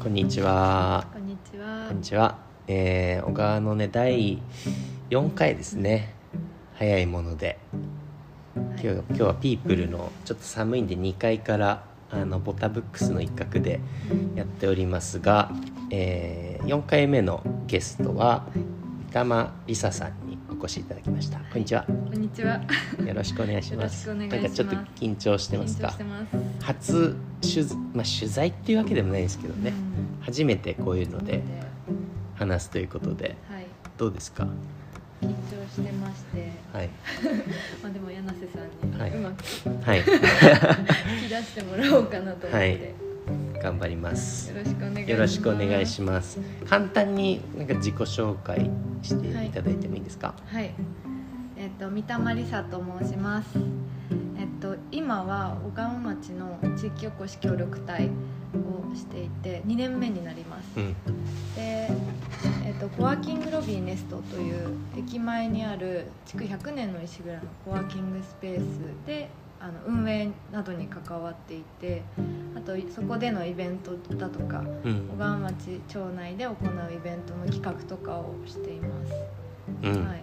こんにちは。こんにちはこんにちは。えー、小川のね第4回ですね。早いもので、今日今日はピープルのちょっと寒いんで2階からあのボタブックスの一角でやっておりますが、えー、4回目のゲストは三玉梨沙さんにお越しいただきました。こんにちは。こんにちは。よろしくお願いします。なんかちょっと緊張してますか？緊張して。ます。初取材まあ取材っていうわけでもないですけどね。うん。初めてこういうのでで話すということで。はい。どうですか？緊張してまして。はい。まあでも柳瀬さんに、はい。うまくはい。引き出してもらおうかなと思って、はい。よ頑張ります。よろしくお願いします。簡単になんか自己紹介していただいてもいいですか？はいえっ、と三玉梨沙と申しますえっ、と今は小川町の地域おこし協力隊をしていて2年目になりますうんで、えっとコワーキングロビーネストという駅前にある築100年の石蔵のコワーキングスペースであの運営などに関わっていてあとそこでのイベントだとかうん小川町町内で行うイベントの企画とかをしています、うん。はい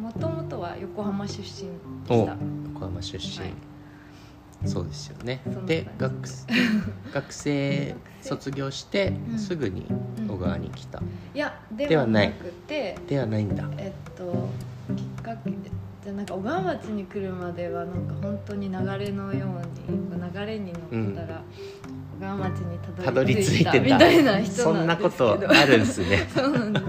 もともとは横浜出身でおした横浜出身。はいそうですよね。で感学 学生卒業してうんすぐに小川に来た。いやでではなくてではないんだ。えっときっかけじゃあなんか小川町に来るまではなんか本当に流れのように流れに乗ったら、小川町にたたどり着着いた。みた。たいな人そんなことあるんですね。そうなんです。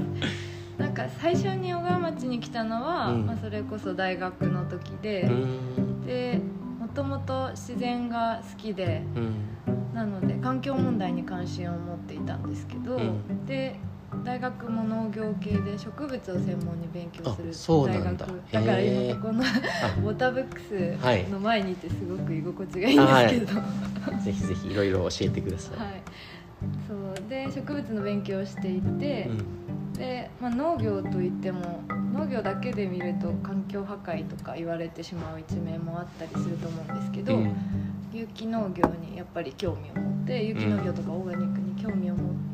なんか最初に小川町に来たのは、うん。まあ、それこそ大学の時で、うん。でもともと自然が好きで。うん。なので環境問題に関心を持っていたんですけど、うん。で大学も農業系で植物を専門に勉強する大学んだ。だから今ここのあ ボタブックスはい。の前にいてすごく居心地がいいんですけど、はい。ぜひぜひいろいろ教えてください。そう。で植物の勉強をしていて、で、まあ、農業といっても農業だけで見ると環境破壊とか言われてしまう一面もあったりすると思うんですけど、うん。有機農業にやっぱり興味を持って有機農業とかオーガニックに興味を持って、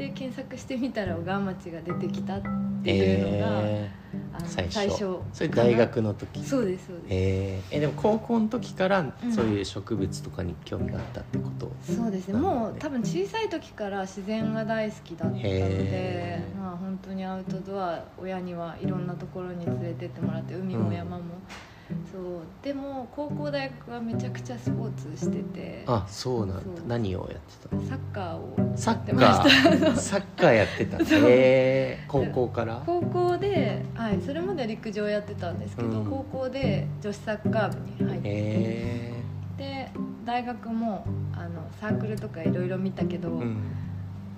で検索してみたら小川町が出てきたっていうのが、えあの最初。かな。それ大学の時？そうですそうです、えーえでも高校の時からうん。そういう植物とかに興味があったってこと、そうですね。もう多分小さい時から自然が大好きだったのへでー。まあ本当にアウトドア親にはいろんなところに連れてってもらって海も山も、そうでも高校大学はめちゃくちゃスポーツしててあそうなんだ。何をやってたの？サッカーをサッカー。サッカーやってた。そう。えー、高校から？高校で、はい、それまで陸上やってたんですけど、うん。高校で女子サッカー部に入って、えで大学もあのサークルとかいろいろ見たけど、ー、うん。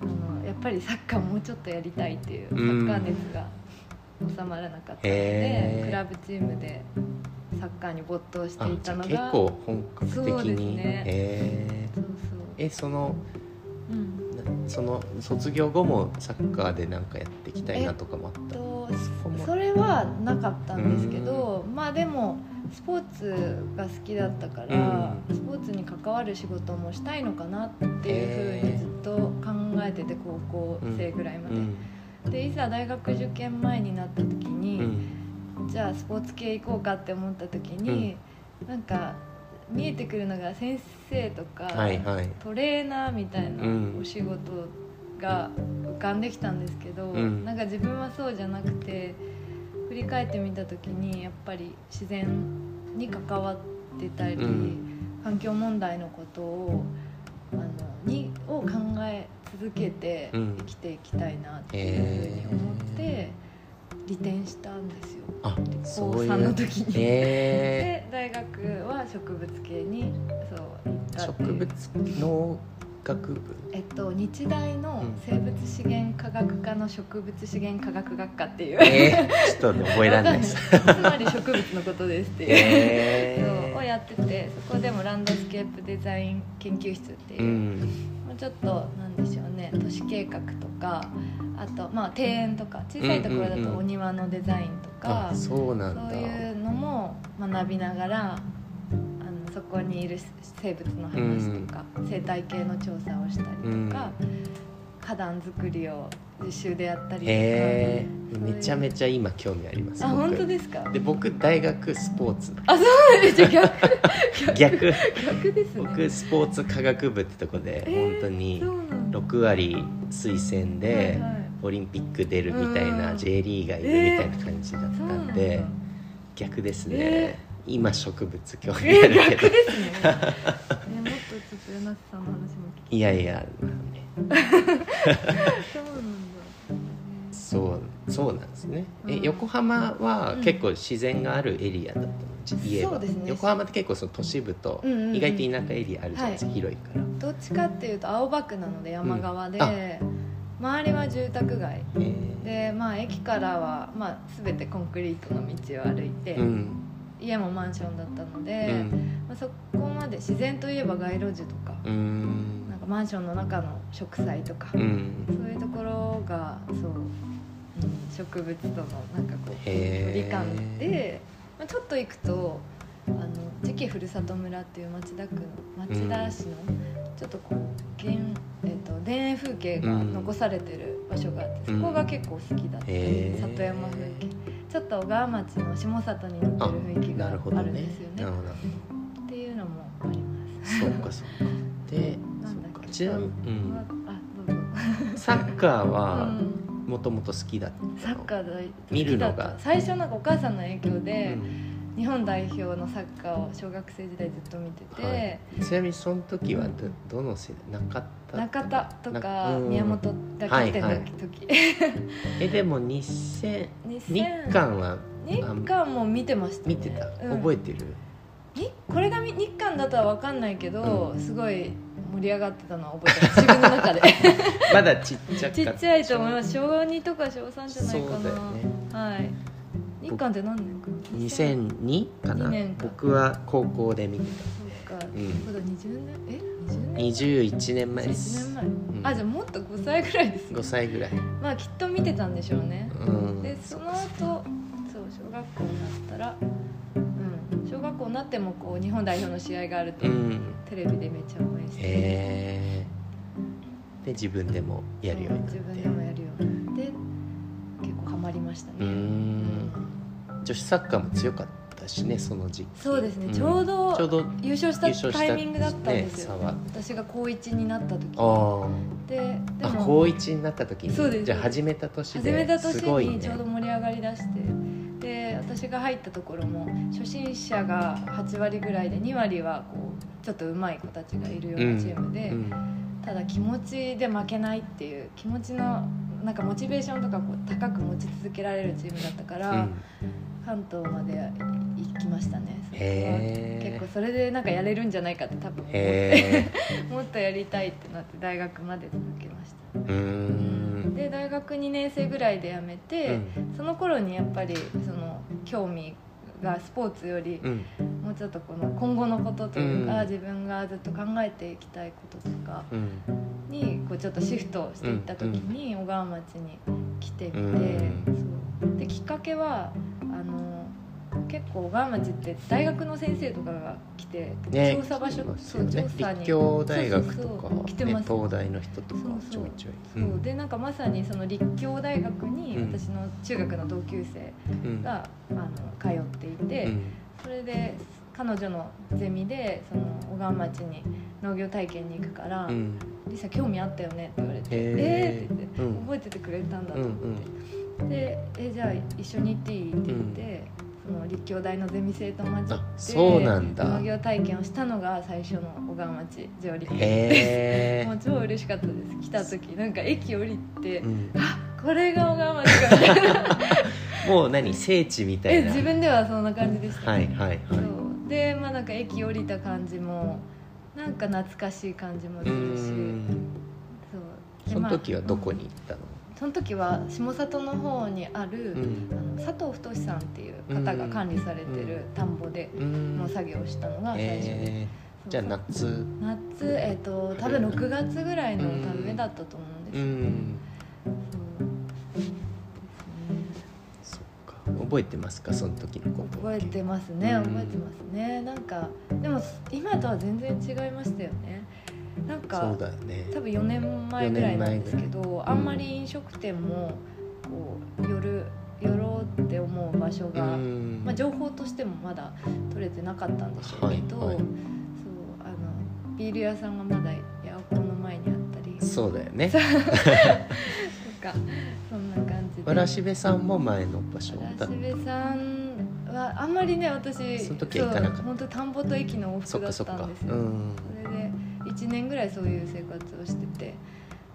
あのやっぱりサッカーもうちょっとやりたいっていうサうん。ッカー熱が収まらなかったので、クラブチームでサッカーに没頭しあていたのが結構本格的そうですに、ねえそうー、えそのそう、うん、なその卒業後もサッカーで何かやっていきたいなとかもあったとそこもそれはなかったんですけどまあでもスポーツが好きだったから、スポーツに関わる仕事もしたいのかなっていうふうにずっと考えてて高校生ぐらいまで、うん。でいざ大学受験前になった時うに、んじゃあスポーツ系行こうかって思った時に、なんか見えてくるのが先生とか、はいはい。トレーナーみたいなうん。お仕事が浮かんできたんですけど、うん。なんか自分はそうじゃなくて振り返ってみた時にやっぱり自然に関わってたり、うん。環境問題のことをあのにを考え続けてうん。生きていきたいなっていうふうに思ってへ利転したんですよ。あ高3そういう。の時に、えで大学は植物系にそう行ったー、って植物農学部。えっと、日大の生物資源科学科の植物資源科学学科っていう、えー、ちょっとね覚えられない。ですつまり植物のことですっていう、えそうをやっててそこでもランドスケープデザイン研究室っていう。う、ん。もうちょっとなんでしょうね都市計画とかあとまあ庭園とか小さいところだとお庭のデザインとか、あそうなんだ。そういうのも学びながらあのそこにいる生物の話とか、生態系の調査をしたりとか、花壇作りを実習でやったりとか、へえめちゃめちゃ今興味ありますあ僕。本当ですか？で僕大学スポーツ。あそうです。じゃあ逆。逆。逆ですね。僕スポーツ科学部ってとこでえー本当にそうなんだ。6割推薦ではいはいオリンピック出るみたいなうん。J リーガーいるみたいな感じだったんだんで逆ですね。え今植物興味えあるけど。逆ですね。えもっとちょっと柳瀬さんの話も聞きい。やいや。そうなんだ。そうそうなんですね。えうん。横浜はうん。結構自然があるエリアだったの？家は。ね。横浜って結構その都市部とうんうんうん。意外と田舎エリアあるじゃないですかは広いから。どっちかっていうと青葉区なので山側で、うん。あ周りは住宅街。へー。でまあ駅からは、まあ、全てコンクリートの道を歩いて、うん。家もマンションだったのうで、ん。まあ、そこまで自然といえば街路樹とか,、うん。なんかマンションの中の植栽とか、うん。そういうところがそう、うん、植物とのなんかこう距離感で、まあ、ちょっと行くとあの次期ふるさと村っていう町田区の町田市のちょっとこう原、えっと田園風景が残されてる場所があって、うんそこが結構好きだった、へー。里山風景。ちょっと小川町の下里に似てる雰囲気があるんねですよね。なるほっていうのもあります。ど。そうかそうか。でそうか。ちなみに、うん。あどうぞ、サッカーうはん。もともと好きだったのサッカー大見るのが。最初なんかお母さんの影響で、うん日本代表のサッカーを小学生時代ずっと見てて、はいちなみにその時はどどの世代中田中田とか宮本がキャプテンの時、えでも2000 2000日韓は日韓も見てました、ね、見てた、覚えてるにこれが日韓だとは分かんないけど、すごい盛り上がってたのは覚えてます自分の中でまだちっちゃかったちっちゃいと思います小2とか小3じゃないかなそうだよねはい日韓って何年か2002かな？2年か。僕は高校で見てそうか、うん。まだ20年？え？20た年？21年前で1す年前、ん。あじゃあもっと5歳ぐらいですね。5歳ぐらい。まあきっと見てたんでしょうね、うん。でその後そう小学校になったらうん。小学校になってもこう日本代表の試合があると、うん。テレビでめっちゃ応援して。へえで自分でもやるようになって。自分でもやるようになって結構ハマりましたね。うーん女子サッカーも強かったしねその時期。そうですね、ん。ちょうどちょうど優勝したタイミングだったんですよ、ね私が高1になった時あででも。高1になった時に。そうです。じゃあ始めた年で。始めた年にちょうど盛り上がりだして。で私が入ったところも初心者が8割ぐらいで2割はこうちょっと上手い子たちがいるようなチームで、うん。ただ気持ちで負けないっていう気持ちのなんかモチベーションとかこう高く持ち続けられるチームだったから、うん関東まで行きましたね。そこはへー結構それでなんかやれるんじゃないかって多分思って。へ もっとやりたいってなって大学まで続けました。で大学2年生ぐらいで辞めて、うん。その頃にやっぱりその興味がスポーツよりうん。もうちょっとこの今後のことというか、うん。自分がずっと考えていきたいこととかうん。にこうちょっとシフトしていった時に小川町に来てみて、うんそうできっかけはあの結構小川町って大学の先生とかが来て、ね調査場所、そうね。調査に。立教大学とかそう来てます。ね東大の人とかちょいちょい。そう。でなんかまさにその立教大学にうん。私の中学の同級生うん。が、あの通っていて、うん。それで彼女のゼミでその小川町に農業体験に行くから「うんリサ興味あったよね」って言われて「へーえーって言って、うん。覚えててくれたんだと思って、でえ「じゃあ一緒に行っていい?」って言って、その立教大のゼミ生と混じっあてそうなんだ。農業体験をしたのが最初の小川町上陸。へ もう超嬉しかったです。来た時なんか駅降りて、え、うん、これが小川町かみたいな。もう何聖地みたいな。え自分ではそんな感じでした、はいはいはい。そう。でまあなんか駅降りた感じもなんか懐かしい感じもすうるし。ん。そう。でその時はどこまあに行ったの、その時は下里の方にある、うん。あの佐藤太さんっていう方が管理されてる田んぼでうん。の作業をしたのが最初。です、えー、じゃあ夏。夏えっ、と多分6月ぐらいの田植えだったと思うんですよね、うん。そうですねそっか。覚えてますか？その時のこと。覚えてますね。うん。覚えてますね。なんかでも今とは全然違いましたよねなんかそうだよね。多分4年前ぐらいなんですけどあんまり飲食店もこう寄る寄ろうって思う場所が、うん。まあ、情報としてもまだ取れてなかったんでしょうけど、はいはい。そうあのビール屋さんがまだ八百の前にあったり。そうだよね。なんかそんな感じで。わらしべさんも前の場所だわらしべさんはあんまりね私その時は行かなかった。本当田んぼと駅の往そっ復だったんですよ、うん1年ぐらいそういう生活をしてて。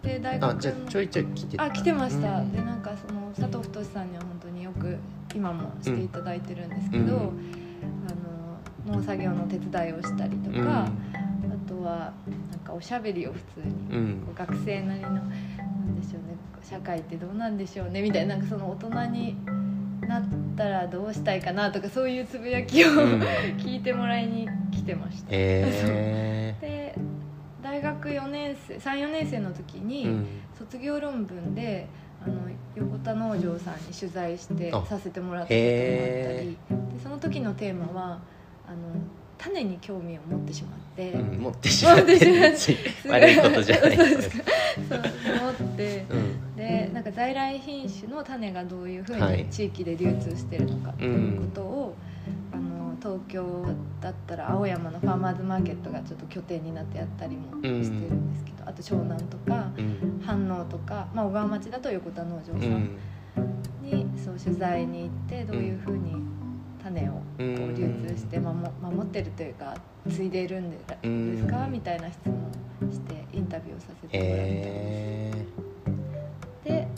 で大学のあじゃあちょいちょい来てた。あ来てました、うん。でなんかその佐藤太さんには本当によく今もしていただいてるんですけど、うん。あの農作業の手伝いをしたりとか、うん。あとはなんかおしゃべりを普通に、うん。こう学生なりのなんでしょうね社会ってどうなんでしょうねみたいななんかその大人になったらどうしたいかなとかそういうつぶやきを、うん。聞いてもらいに来てました。え で大学4年生34年生の時ーに、うん。卒業論文であの横田農場さんに取材してあさせてもらったことがあったへりでその時のテーマはあの種に興味を持ってしまって、うん持ってしまって悪いことじゃない。です。かそう思って。うん。でなんか在来品種の種がどういうふうはい。に地域で流通してるのかっていうことを、東京だったら青山のファーマーズマーケットがちょっと拠点になってやったりもしてるんですけど、あと湘南とかうん。飯能とか、まあ、小川町だと横田農場さうん。んにそう取材に行ってどういうふうに種をこううん。流通して守守ってるというか継いでいるんですか？うんみたいな質問をしてインタビューをさせてもらって。えで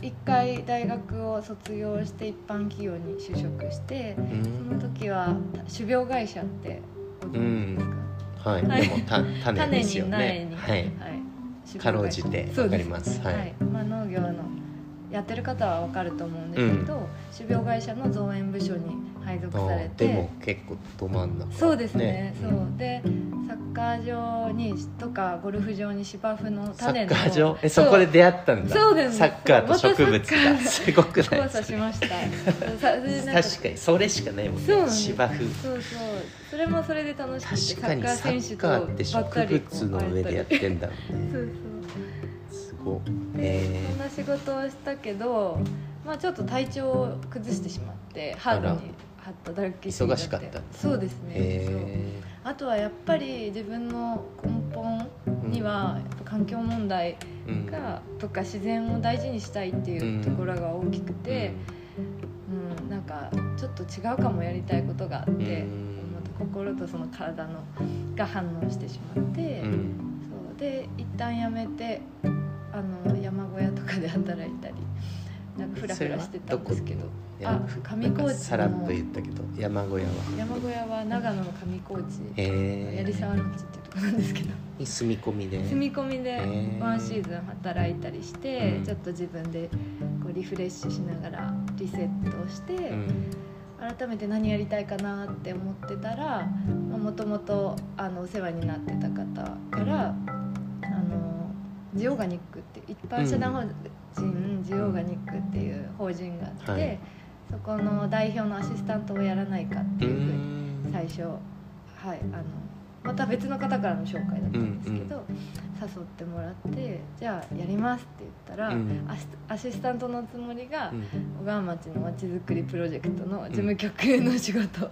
一回大学を卒業して一般企業に就職してーうそのん時は種苗会社ってご存知ですか、はい、はい。でもた種 種ですよに苗に、ね。はい。かろうじてわかります。は、はい。い。まあ、農業のやってる方は分かると思うんですけど、種苗会社の造園部署に配属されあてでも結構ど真ん中。そうですね。うんそう。でサッカー場にとかゴルフ場に芝生のサ種の。ッカー場？えそこで出会ったんだ。そう。です。サッカーと植物がすごくない？交差しました。確かにそれしかないもんね。んです。芝生。そうそう。それもそれで楽しくて確かにササッカーって植物の上でやってんだもんね。そうそう。すご。いで、えそんな仕事をしたけど、まあ、ちょっと体調を崩してしまってハードに働きすぎちゃって。忙しかった。そうですね、あとはやっぱり自分の根本には環境問題ーうん。が、とか自然を大事にしたいっていうところが大きくて、うん。なんかちょっと違うかもやりたいことがあって、心とその体のが反応してしまって、そう。で一旦やめてあの山小屋とかで働いたりなんかフラフラしてたんですけど。あ上高地の。さらっと言ったけど山小屋は。山小屋は長野の上高地え槍沢の町っていうところなんですけど。に住み込みで。住み込みでワンシーズン働いたりして、うん。ちょっと自分でこうリフレッシュしながらリセットをして、うん。改めて何やりたいかなって思ってたらもともとお世話になってた方から、あのジオーガニックって一般社団法人ジオーガニックっていう法人があって、はいそこの代表のアシスタントをやらないかっていうふうにうん。最初、はい、あのまた別の方からの紹介だったん。ですけど、誘ってもらって「じゃあやります」って言ったら、うん。アシスタントのつもりが、うん。小川町のまちづくりプロジェクトの事務局の仕事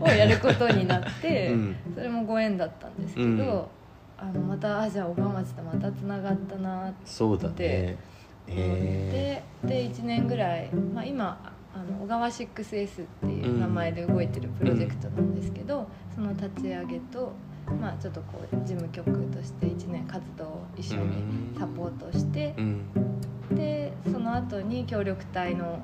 をやることになって、うん。それもご縁だったん。ですけど、うん。あのまたあじゃあ小川町とまたつながったなってそうだねでえで1年ぐらい、まあ、今あの小川 6S っていう名前で動いてるプロジェクトなんですけど、その立ち上げと、まあ、ちょっとこう事務局として1年活動を一緒にサポートしてでその後に協力隊の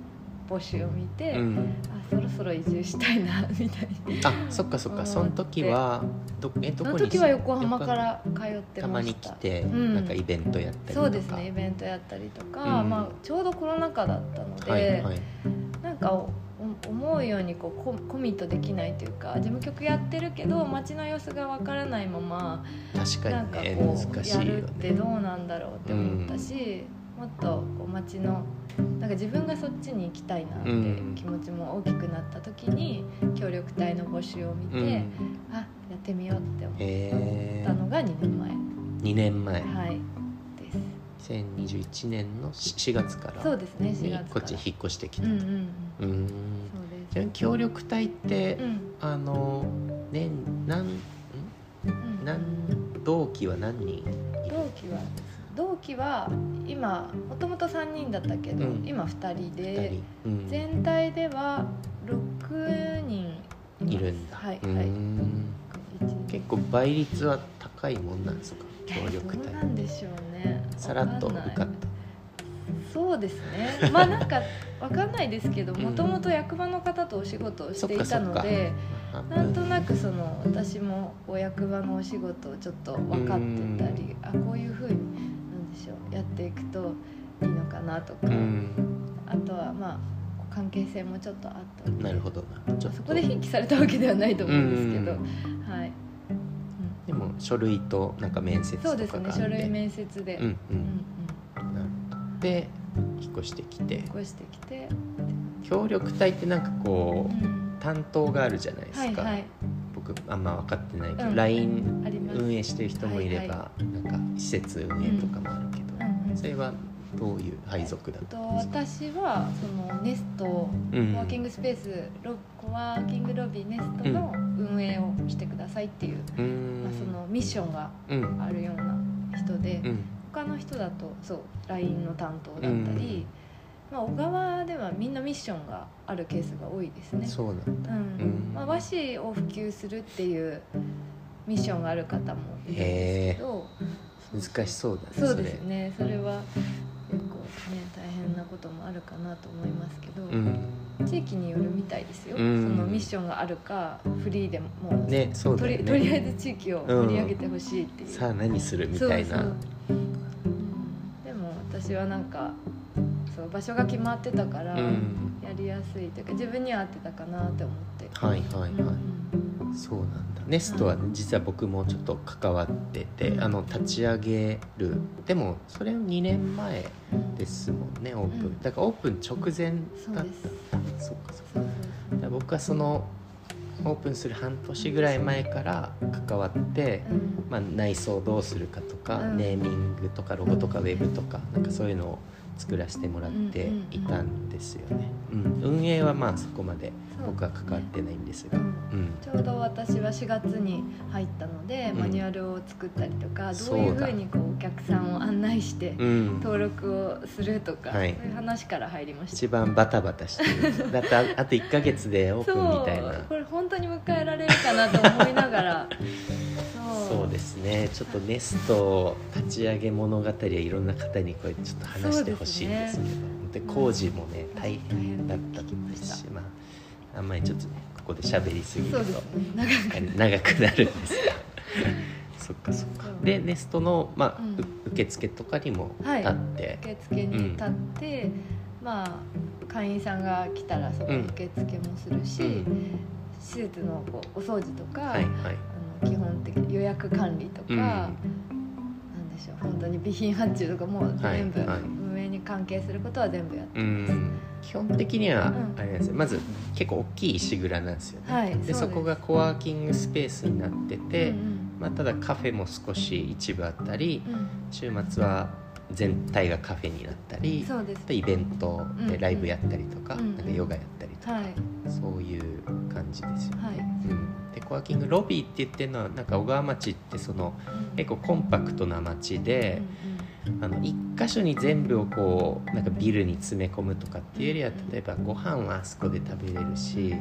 募集を見て、うん。あそろそろ移住したいなみたいな。あそっかそっか。その時はどえどこにその時は横浜から通ってたまました。に来て、うん。なんかイベントやったりとか。そうですねイベントやったりとか、うん。まあ、ちょうどコロナ禍だったので、はいはい。なんかお思うようにこうココミットできないというか事務局やってるけど街の様子がわからないまま確なんかかにねこう難しいよやるってねどうなんだろうって思ったし、もっとこう街のなんか自分がそっちに行きたいなってうん。気持ちも大きくなった時に協力隊の募集を見て、うん。あやっってみようって思っへたのが2年前、え2年前。はい。です。2021年の4月から。そうですね4に月こっちに引っ越してきた。うんうんううん。んそうちなみに協力隊って、うん。あの年何んうん。何同期は何人同期は同期は今もともと3人だったけど、うん。今2人二で人、うん。全体では6人いるんだ。うはいはい。ん。結構倍率は高いもんなんですか？協力どう隊なんでしょうね。さらっと受かっそうですね。まあなんかわかんないですけどうん。もともと役場の方とお仕事をしていたのでたなんとなくその私もこう役場のお仕事をちょっと分かってたりあこういうふうにでしょうやっていくといいのかなとか、うん。あとはまあ関係性もちょっとあったなるほどな。ちょっと。そこでひいきされたわけではないと思うんですけど、うん。はい、でも書類となんか面接とかそうですね。書類面接で、うんうん。うんで引っ越してきて。うん、越してきて、協力隊ってなんかこううん。担当があるじゃないですか、はいはい。僕あんま分かってないけど、うん。LINE 運営してる人もいれば、なんか施設運営とかもあるけど、うんうんそれはどういう配属だったとんですか、私はそのネストコうん。ワーキングスペースロコワーキングロビーネストの運営をしてくださいっていう、うーん。まあ、そのミッションがうん。あるような人で、うん。他の人だとそう LINE の担当だったり、まあ、小川ではみんなミッションがあるケースが多いですね。そうだ。うん。うん。まあ、和紙を普及するっていうミッションがある方もいるんですけど難しそうだねそうですねそれ。は結構ね大変なこともあるかなと思いますけど、うん。地域によるみたいですよ、うん。そのミッションがあるかフリーでもう、ねそうだとりとりあえず地域を盛り上げてほしいっていう、さあ何するみたいな。でも私はなんかそう場所が決まってたから、うん。やりやすいというか自分には合ってたかなって思って。はいはいはい、うんそうなんだ。ネストはね実は僕もちょっと関わってて、うん。あの立ち上げる。でもそれ2年前うんですもんねオープン、うんだからオープン直前だった。あそっかそっか。僕はそのオープンする半年ぐらい前から関わって、まあ、内装どうするかとか、うん。ネーミングとかロゴとかウェブとかなんかそういうのを作らせてもらっていたんですよね、うん。運営はまあそこまで僕は関わってないんですが、ちょうど私は4月に入ったので、うん。マニュアルを作ったりとかどういうふうにこうお客さんを案内してうん、登録をするとか、はい。そういう話から入りました。一番バタバタしてる。だってああと1か月でオープンみたいな。これ本当に迎えられるかなと思いながら そうですね。ちょっとネスト立ち上げ物語はいろんな方にこれちょっと話してほしいんですけどで工事もね大変だったしまああんまりちょっとねここで喋りすぎると長くな るんですがそっかそっか。でネストの、まあうんう受付とかにもはい立って、受付に立って、まあ会員さんが来たらそこうん。受付もするし、うん。施設のこうお掃除とか、はいはい基本的予約管理とか、うん。なんでしょう本当に備品発注とかも全部、はいはい。運営に関係することは全部やってうます、ん。基本的にはうん。あれなんですよ。まず結構大きい石蔵なんですよね、はいでそこがコワーキングスペースになってて、うんまあ、ただカフェも少し一部あったりうんうん。週末は全体がカフェになったりそうです。イベントでライブやったりとか,、うんなんかヨガやったりとか、はい。そういう感じですよね、はい、うん、でコワーキングロビーって言ってるのはなんか小川町ってその結構コンパクトな町で、あの一箇所に全部をこうなんかビルに詰め込むとかっていうよりは例えばご飯はあそこで食べれるし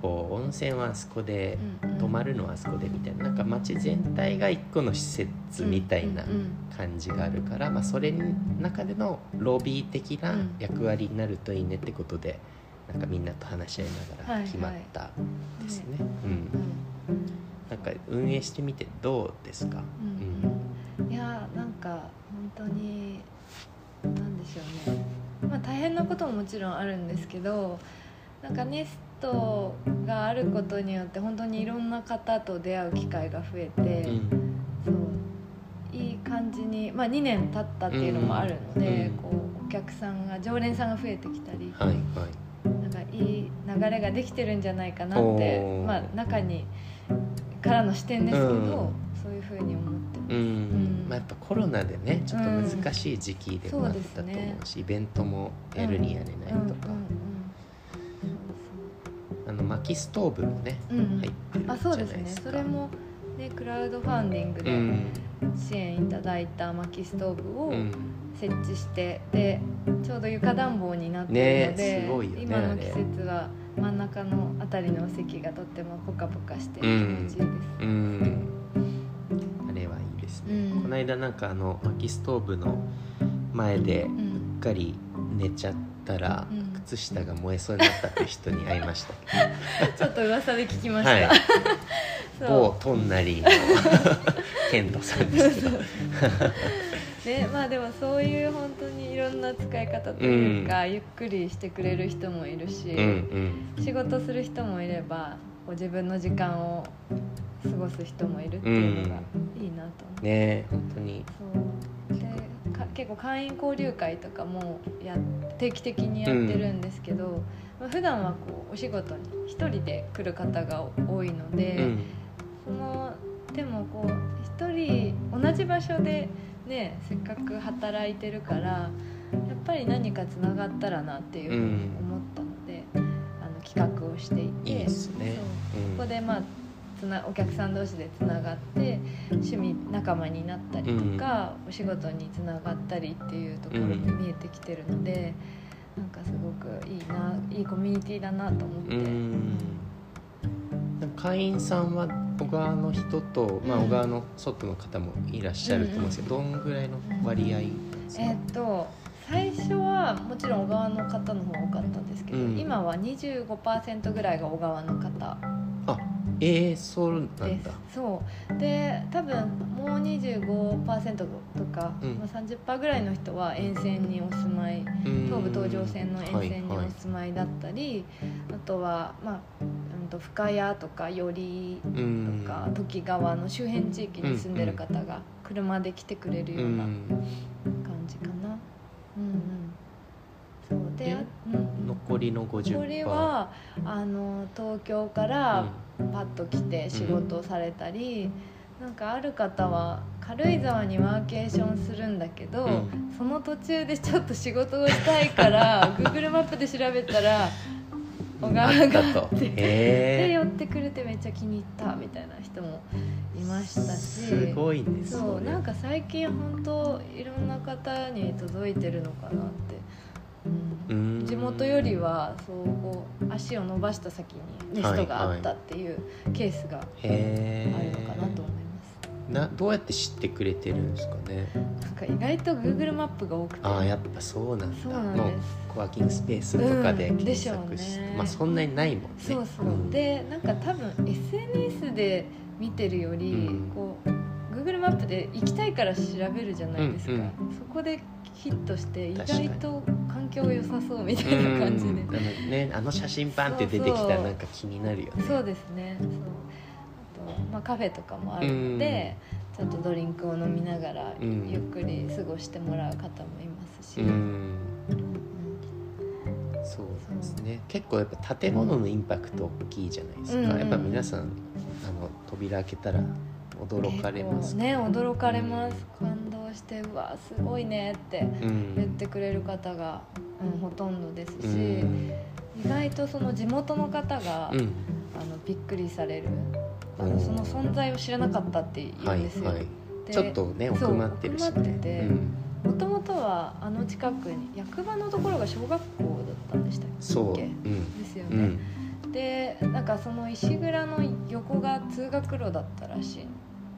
こう温泉はあそこで泊まるのはあそこでみたいななんか町全体が一個の施設みたいな感じがあるから、まあ、それの中でのロビー的な役割になるといいねってことでなんかみんなと話し合いながら決まったんですね。なんか運営してみてどうですか、うん変なことももちろんあるんですけどなんかネストがあることによって本当にいろんな方と出会う機会が増えて、うん。そういい感じに、まあ、2年経ったっていうのもあるので、うんこうお客さんが常連さんが増えてきたり、はいはい。なんかいい流れができてるんじゃないかなってまあ中にからの視点ですけど、うん。そういうふうに思っうん。ん。まあ、やっぱコロナでねちょっと難しい時期でもあったと思うし、イベントもやるにやれないとか、あの薪ストーブもねうん。うんうん入ってるじゃあそうですね。それも、ね、クラウドファンディングでうん。支援いただいた薪ストーブをうん。設置して、でちょうど床暖房になってるので、ねね今の季節は真ん中のあたりの席がとってもポカポカして気持ちいいです。うんこの間なんかあの薪ストーブの前でううっんかり寝ちゃったら、うん。靴下が燃えそうになったっていう人に会いましたけ ちょっと噂で聞きまど、した。はい、そう。某トンナリーのケントさんですけど。ねまあでもそういう本当にいろんな使い方というか、ゆっくりしてくれる人もいるし、うん。仕事する人もいればこう自分の時間を過ごす人もいるっていうのがいいなと思うんね本当に。そう。でか結構会員交流会とかもや定期的にやってるんですけど、まあ普段はこうお仕事に一人で来る方が多いので、うん。そのでもこう一人同じ場所でねせっかく働いてるからやっぱり何かつながったらなっていうふうに思していて。ね。そここでまあつなお客さん同士でつながって趣味仲間になったりとか、お仕事につながったりっていうところも見えてきてるので、なんかすごくいいないいコミュニティだなと思って。うん。会員さんは小川の人と、まあ、うん。小川の外の方もいらっしゃると思うんですけど、どんぐらいの割合ですか、えーっと最初はもちろん小川の方の方が多かったんですけど、うん。今は25%ぐらいが小川の方あえー、そうなんだ。そう。で多分もう25%とか、うん。まあ、30%ぐらいの人は沿線にお住まい東武東上線の沿線にはいはい。お住まいだったり、あとは、まあうん、と深谷とか寄居うん。とか土岐川の周辺地域に住んでる方が車で来てくれるうようなん。感じかな。うんうん、そう。でであうん。残りの50%これはあの東京からパッと来て仕事をされたり、なんかある方は軽井沢にワーケーションするんだけど、うん。その途中でちょっと仕事をしたいから Google マップで調べたら小川あがったと。でへ寄ってくれてめっちゃ気に入ったみたいな人もいましたしすごいね。そうれなんか最近本当いろんな方に届いてるのかなって、うん。うん。地元よりはそうこう足を伸ばした先にネストがあったっていうケースがあへるのかなと思います、えなどうやって知ってくれてるんですかね？なんか意外と Google マップが多くて。ああやっぱそうなんだ。そうなんコワーキングスペースとかでうん検索して、うね。まあそんなにないもんね。そうそう、ん。でなんか多分 SNS で見てるより、うん。こう Google マップで行きたいから調べるじゃないですか、うんうん。そこでヒットして意外と環境良さそうみたいな感じで、うんあのねあの写真バンって出てきたらなんか気になるよね。そうですね。そう。あと、まあ、カフェとかもあるので、ちょっとドリンクを飲みながらうんゆっくり過ごしてもらう方もいますし、うんうん。そうですね。結構やっぱ建物のインパクト大きいじゃないですか、うん。うん。やっぱ皆さんあの扉開けたら驚かれます。ね驚かれます、感動してうわすごいねってうん言ってくれる方が、うん、ほとんどですし、うん。意外とその地元の方が、うん。あのびっくりされる。あうん。のその存在を知らなかったって言はいうんですよ、はいでちょっとね奥まってるしね。っててうん。もともとはあの近くに役場のところが小学校だったんでしたっそう、けうん。ですよね、うん、でなんかその石蔵の横が通学路だったらしいん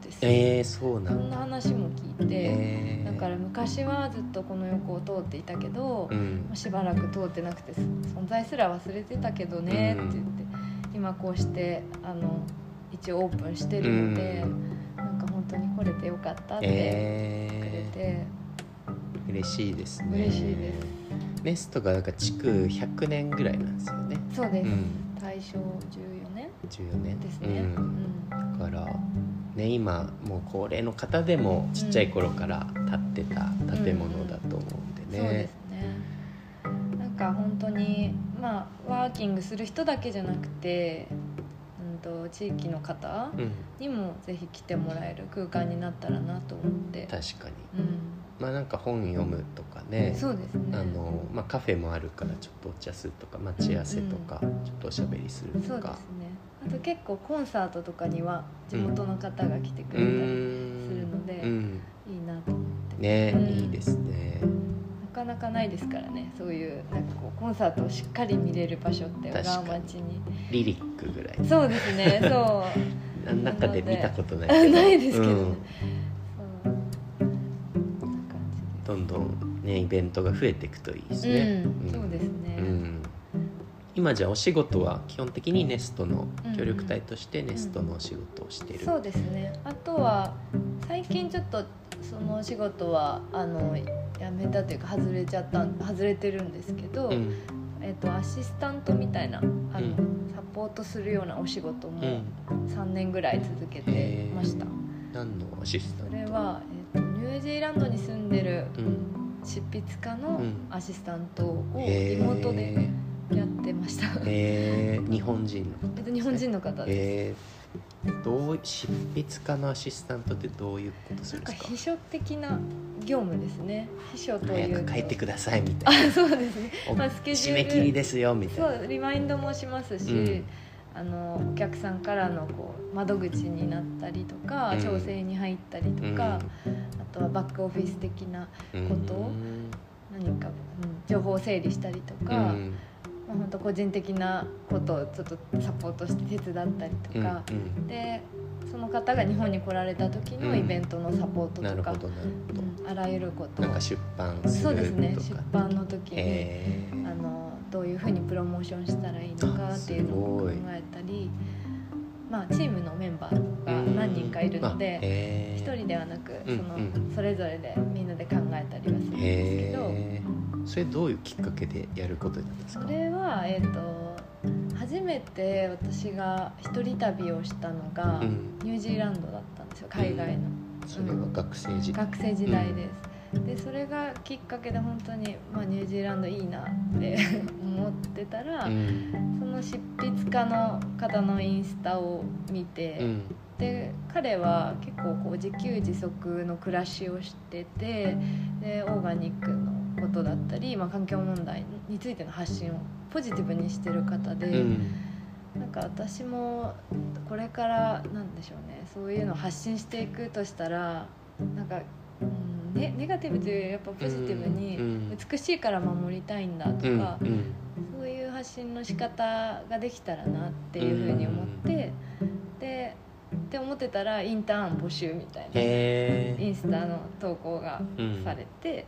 ですよ、えー、そうなそんんだな話も聞いて、えー、だから昔はずっとこの横を通っていたけど、うん。しばらく通ってなくて存在すら忘れてたけどねって言って、今こうしてあの一応オープンしてるので、なんか本当に来れてよかったってくれえて、ー、嬉しいですね。嬉しいです。ネストがなんか築100年ぐらいなんですよね。そうです、うん大正14年14年？ですね、ううん。ん、だからね今もう高齢の方でもちっちゃい頃から建ってた建物だと思うんでそうでねすね。なんか本当にまあワーキングする人だけじゃなくて、うん、と地域の方うん。にもぜひ来てもらえる空間になったらなと思って、確かに。うん。まあなんか本読むとかねそうですね。あのまあ、カフェもあるからちょっとお茶するとか待ち合わせとか、ちょっとおしゃべりするとか。そうですね。あと結構コンサートとかには地元の方が来てくうれたりんするのでうん。いいなと思って、ね、うん。いいですね。なかなかないですからね。そういうなんかこうコンサートをしっかり見れる場所って小川町に。リリックぐらい。そうですね。そう。な中で見たことないあ ないですけどね、うん。そう。こんな感どんどんねイベントが増えていくといいですね、うん。そうですね、うん。今じゃあお仕事は基本的にネストの協力隊としてネストのお仕事をしている、そうですね。あとは最近ちょっとそのお仕事はあの辞めたというか外れちゃった外れてるんですけど、うん。えっとアシスタントみたいなあの、うん。サポートするようなお仕事もうん。3年ぐらい続けてました、何のアシスタント？それは、えっとニュージーランドに住んでるうん執筆家のうん。アシスタントをリモー。トでやってました、えー、日本人のえっと日本人の方です、えー、どう執筆家のアシスタントってどういうことするんですか？秘書的な業務ですね。秘書という早く帰ってくださいみたいな。あ そうですね。おまあスケジュール。締め切りですよみたいな。そうリマインドもしますし、うんあのお客さんからのこう窓口になったりとか、うん。調整に入ったりとか、あとはバックオフィス的なうんことを何か、うん情報を整理したりとか、うん。まあ、本当個人的なことをちょっとサポートして手伝ったりとうんか、うん。でその方が日本に来られた時のイベントのサポートとか、あらゆることを。なんか出版そうですね出版の時に、えー。あのどういうふうにプロモーションしたらいいのかっていうのを考えたり、まあ、チームのメンバーが何人かいるのでえ一、人ではなくその、うん。それぞれでみんなで考えたりはするんですけど、へー。それどういうきっかけでやることになったんですか？それは、えー、と初めて私が一人旅をしたのが、うん。ニュージーランドだったんですよ海外の。それは学生時代、学生時代です、でそれがきっかけで本当に、まあ、ニュージーランドいいなって 思ってたら、うん。その執筆家の方のインスタを見て、うん。で彼は結構こう自給自足の暮らしをしててでオーガニックのことだったり、まあ、環境問題についての発信をポジティブにしてる方で、うん。なんか私もこれからなんでしょうねそういうのを発信していくとしたらなんか、うん。ね、ネガティブというよりやっぱポジティブにうん美しいから守りたいんだとうんか、うん。そういう発信の仕方ができたらなっていうふうに思って、でって思ってたらインターン募集みたいなへインスタの投稿がうんされて、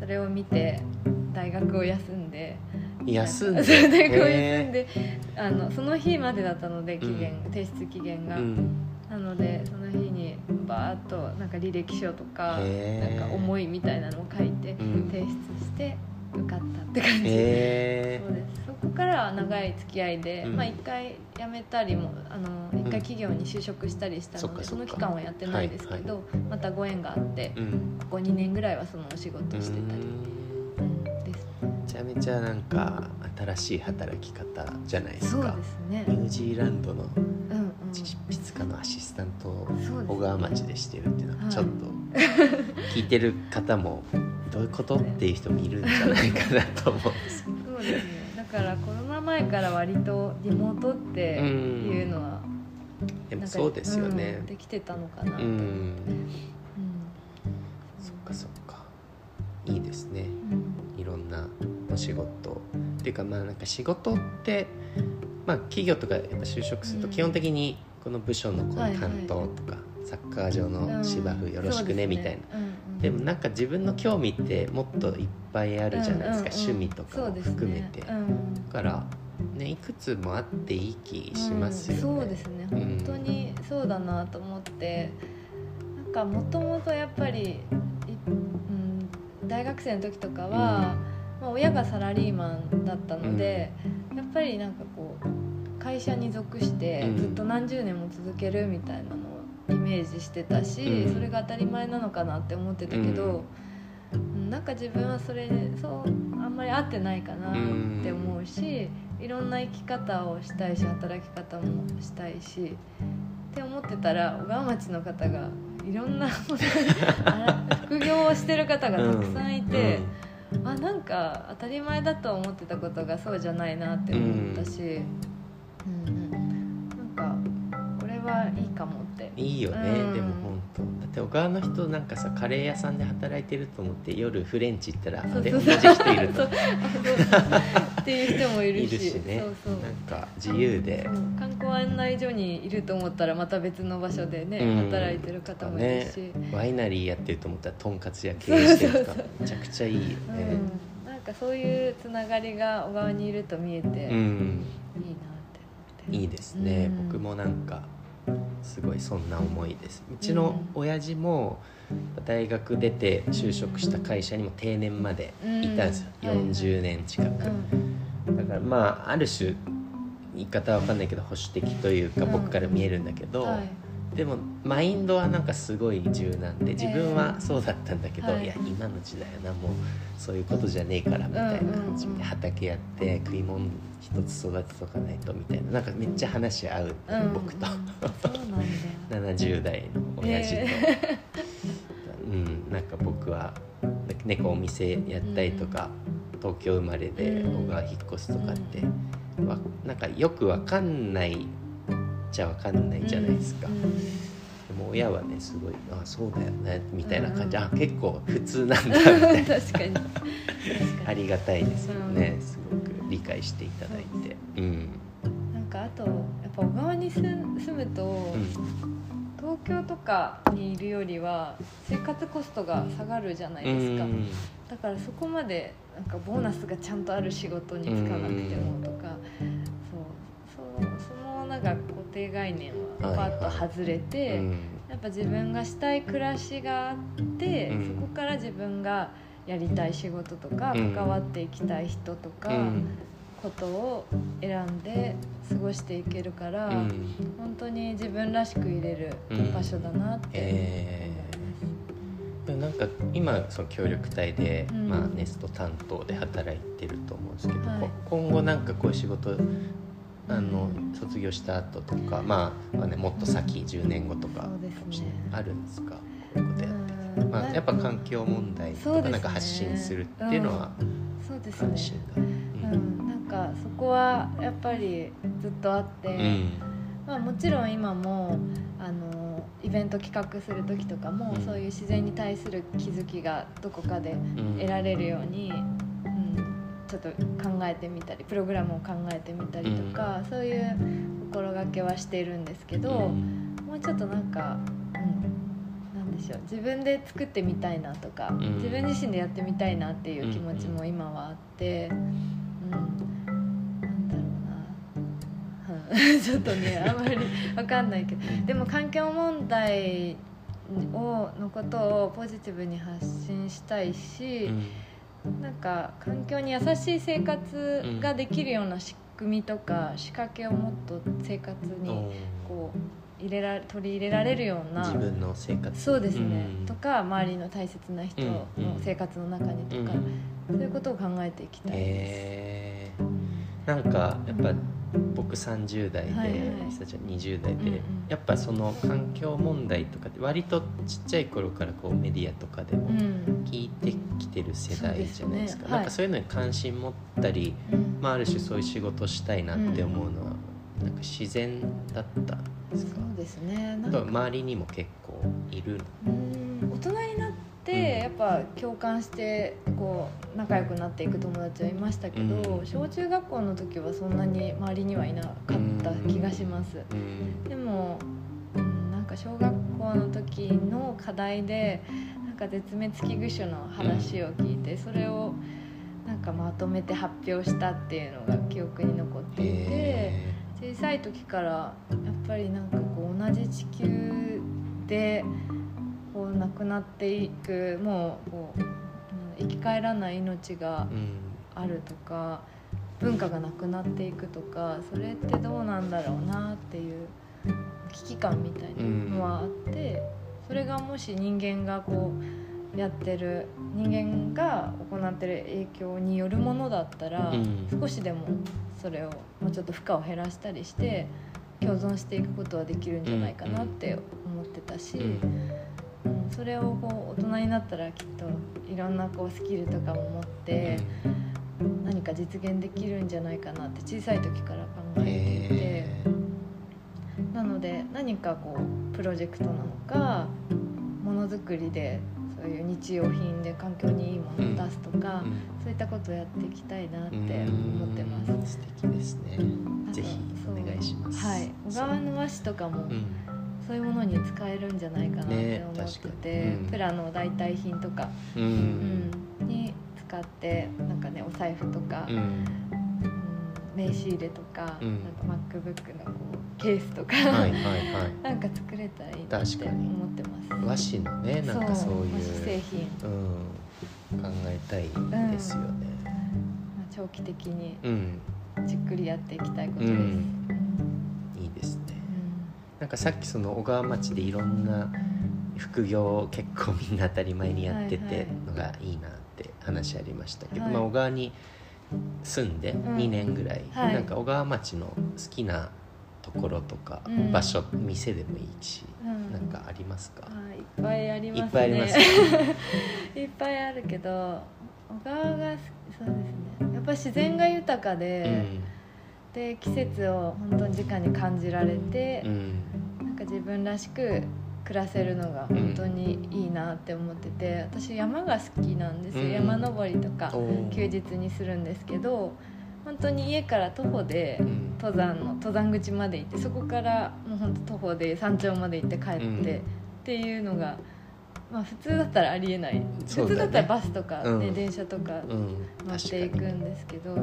それを見て大学を休んで。休んで。大学を休んへであのその日までだったので期限、うん。提出期限が、なのでその日にバーッとなんか履歴書とかなんか思いみたいなのを書いてうん。提出して受かったって感じ。そうです。そこからは長い付き合いで、うん。まあ、1回辞めたりもあの1回企業に就職したりしたので、その期間はやってないですけど、またご縁があってーうん。ここ2年ぐらいはそのお仕事してたり、ちゃめちゃなんか新しい働き方じゃないですか。ニュージーランドのうんうん。執筆家のアシスタントを小川町でしてるっていうのははい。ちょっと聞いてる方もどういうことっていう人もいるんじゃないかなと思うんです。けどそうですね。だからコロナ前から割とリモートっていうのはでもそうですよね。うんできてたのかなとう思って、ん。そっかそっか。いいですねなお仕事っていうかまあなんか仕事ってまあ企業とかやっぱ就職するとうん。基本的にこの部署のこの担当とかサッカー場の芝生よろしくねみたいな。でもなんか自分の興味ってもっといっぱいあるじゃないですか、趣味とかも含めて、だから、ね、いくつもあっていい気しますよね、うん。そうですね。うん。本当にそうだなと思って、なんかもともとやっぱり、いうん、大学生の時とかは、まあ、親がサラリーマンだったので、やっぱりなんかこう会社に属してうん。ずっと何十年も続けるみたいなのをイメージしてたし、うん。それが当たり前なのかなって思ってたけど、うん。なんか自分はそれそうあんまり合ってないかなって思うし、いろんな生き方をしたいし働き方もしたいしって思ってたら小川町の方がいろんな副業をしてる方がたくさんいて、うん、あなんか当たり前だと思ってたことがそうじゃないなって思ったし、うん、うん、なんかこれはいいかもって。いいよね、でもだって小川の人なんかさカレー屋さんで働いてると思って夜フレンチ行ったらあれ同じ人いるとっていう人もいるし。しね。そうそう。なんか自由で。観光案内所にいると思ったらまた別の場所でね、うん、働いてる方もいるし、ね、ワイナリーやってると思ったらとんかつ屋経営してるとかめちゃくちゃいいよね、うん、なんかそういうつながりが小川にいると見えて、うん、いいなって思って。いいですね、僕もなんかすごいそんな思いです。うちの親父も大学出て就職した会社にも定年までいたんですよ、うん、40年近く、だからまあある種言い方は分かんないけど保守的というか僕から見えるんだけど、はいでもマインドはなんかすごい柔軟で自分はそうだったんだけど、えー、いや今の時代はなもうそういうことじゃねえからみたいな感じで畑やって食い物一つ育てとかないとみたいな。なんかめっちゃ話合う、うん、僕と70代の親父と、えー、うんなんか僕は猫お店やったりとか、うん、東京生まれで僕が引っ越すとかって、うん、なんかよくわかんないちゃ分かんないじゃないですか、うん、でも親はねすごい「あそうだよね」みたいな感じ、うん、あ結構普通なんだみたいな。確かに。ありがたいですよね、すごく理解していただいて、うん、なんかあとやっぱ小川に住むと、東京とかにいるよりは生活コストが下がるじゃないですか、だからそこまでなんかボーナスがちゃんとある仕事に就かなくてもとか、そう。そうそのなんか定概念はパッと外れて、はいはい、やっぱ自分がしたい暮らしがあって、うん、そこから自分がやりたい仕事とか、関わっていきたい人とか、ことを選んで過ごしていけるから、うん、本当に自分らしく入れる場所だなって思います。えー、なんか今その協力隊で、うん、まあ、ネスト担当で働いてると思うんですけど、はい、今後なんかこういう仕事あの卒業した後とか、まあ、まあね、もっと先10年後とかあるんですか？こういうことやってて、まあ、やっぱ環境問題とかなんか発信するっていうのは関心が、うん、なんかそこはやっぱりずっとあって、うん、まあ、もちろん今もあのイベント企画する時とかも、そういう自然に対する気づきがどこかで得られるように、ちょっと考えてみたりプログラムを考えてみたりとか、うん、そういう心がけはしているんですけど、うん、もうちょっとなんか、うん、なんでしょう自分で作ってみたいなとか、うん、自分自身でやってみたいなっていう気持ちも今はあって。うん ちょっとねあまり分かんないけどでも環境問題をのことをポジティブに発信したいし、うんなんか環境に優しい生活ができるような仕組みとか仕掛けをもっと生活にこう入れら取り入れられるような自分の生活。そうですね、うん、とか周りの大切な人の生活の中にとか、そういうことを考えていきたいです。えー、なんかやっぱ僕30代で、はいはい、ちは20代で、うんうん、やっぱその環境問題とかって割とちっちゃい頃からこうメディアとかでも聞いてきてる世代じゃないですか、うんすね、なんかそういうのに関心持ったり、はい、まあ、ある種そういう仕事したいなって思うのは、なんか自然だったんですか？そうですね。周りにも結構いる大人になってやっぱ共感してこう仲良くなっていく友達はいましたけど、小中学校の時はそんなに周りにはいなかった気がします、でも、うん、なんか小学校の時の課題でなんか絶滅危惧種の話を聞いてそれをなんかまとめて発表したっていうのが記憶に残っていて小さい時からやっぱりなんかこう同じ地球でこう亡くなっていくもうこう生き返らない命があるとか、文化がなくなっていくとかそれってどうなんだろうなっていう危機感みたいなのはあって、それがもし人間がこうやってる人間が行ってる影響によるものだったら、うん。少しでもそれをもうちょっと負荷を減らしたりして共存していくことはできるんじゃないかなって思ってたし、それをこう大人になったらきっといろんなこうスキルとかも持って何か実現できるんじゃないかなって小さい時から考えていて。へなので何かこうプロジェクトなのかものづくりでそういう日用品で環境にいいものを出すとか、ーうん。そういったことをやっていきたいなってうん思ってます。素敵ですね。ぜひお願いします。はい、小川の和紙とかもうんそういうものに使えるんじゃないかなってね思ってて、に。うん。プラの代替品とか、ううん。んに使ってなんかねお財布とか、うん。うん名刺入れとか、うん。なんか MacBook のこうケースとか、はいはいはい。なんか作れたらいいなって思ってます。和紙のねなんかそういう和紙製品、うん、考えたいですよね。まあ長期的にうん、じっくりやっていきたいことです。なんかさっきその小川町でいろんな副業を結構みんな当たり前にやってはいてのがいいなって話ありましたけど、はい。まあ小川に住んでうん。2年ぐらい、はい。なんか小川町の好きなところとか、うん。場所店でもいいし、うん。なんかありますか？はいいっぱいありますね。いっぱいあります。いっぱいあるけど小川が好きそうですね。やっぱ自然が豊かで、で季節を本当に直に感じられてうん、う、ん、なんか自分らしく暮らせるのが本当にいいなって思ってて私山が好きなんですよ、うん。山登りとか休日にするんですけど本当に家から徒歩でうん。登山の登山口まで行ってそこからもう本当徒歩で山頂まで行って帰って、うん。っていうのが、まあ、普通だったらありえない、ね。普通だったらバスとか、ねうん。電車とかうん、乗っていくんですけど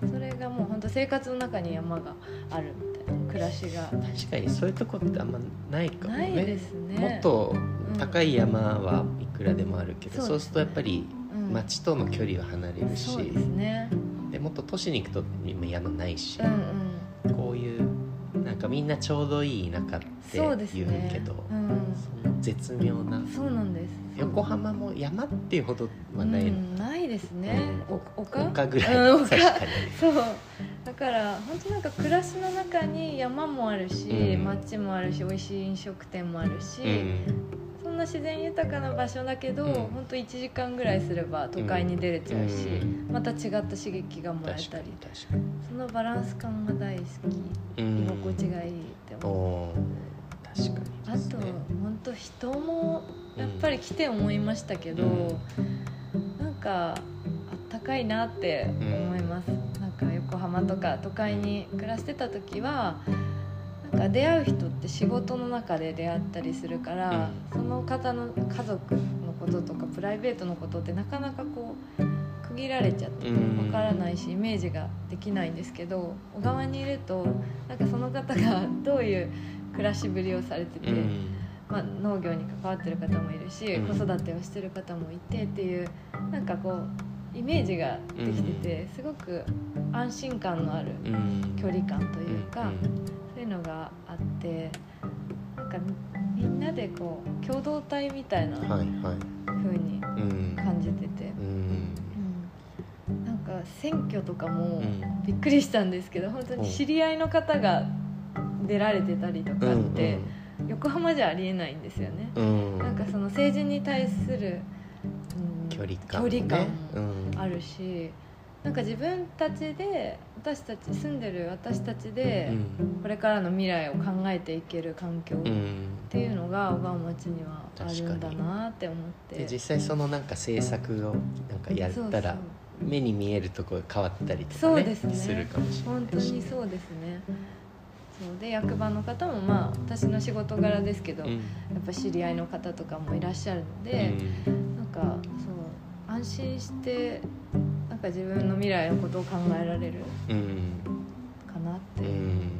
それがもう本当生活の中に山があるみたいな暮らしが確かにそういうとこってあんまないかもねないですね。もっと高い山はいくらでもあるけど、うんそうするとやっぱりうん町との距離は離れるし、そうですね。でもっと都市に行くと今山ないし、うんうん。こういうなんかみんなちょうどいい田舎ってそうです言うね。けど、うん。絶妙な。そうなんです。横浜も山っていうほどはない、うん、ないですね。うん。お丘？丘ぐらい、うん丘。確かに。そう。だから本当なんか暮らしの中に山もあるし、うん。街もあるし、美味しい飲食店もあるし、うん。そんな自然豊かな場所だけど、うん。本当1時間ぐらいすれば都会に出れちゃうし、うん。また違った刺激がもらえ確かにたり、確かに。そのバランス感が大好き。うん。居心地がいいって思う。確かあとにですね本当人もやっぱり来て思いましたけど、なんかあったかいなって思います、なんか横浜とか都会に暮らしてた時はなんか出会う人って仕事の中で出会ったりするから、その方の家族のこととかプライベートのことってなかなかこう区切られちゃってうん。わからないしイメージができないんですけど小川にいるとなんかその方がどういう暮らしぶりをされてて、うん。まあ、農業に関わってる方もいるし、うん。子育てをしてる方もいてっていうなんかこうイメージができてて、すごく安心感のあるうん。距離感というか、うん。そういうのがあってなんかみんなでこう共同体みたいな風にうん。感じてて、なんか選挙とかもうん。びっくりしたんですけど本当に知り合いの方が出られてたりとかって、横浜じゃありえないんですよね。うん。なんかその政治に対する、うん距離感もね。距離感あるし、なんか自分たちで私たち住んでる私たちでうんこれからの未来を考えていける環境っうん。ていうのが小川町にはあるんだなって思って。で実際そのなんか政策をなんかやったら目に見えるところ変わったりとかねそうですね。するかもしれ本当ないし。にそうですねそうで役場の方もまあ私の仕事柄ですけど、うん。やっぱ知り合いの方とかもいらっしゃるので、なんかそう安心してなんか自分の未来のことを考えられるうんうん。かなって、うん。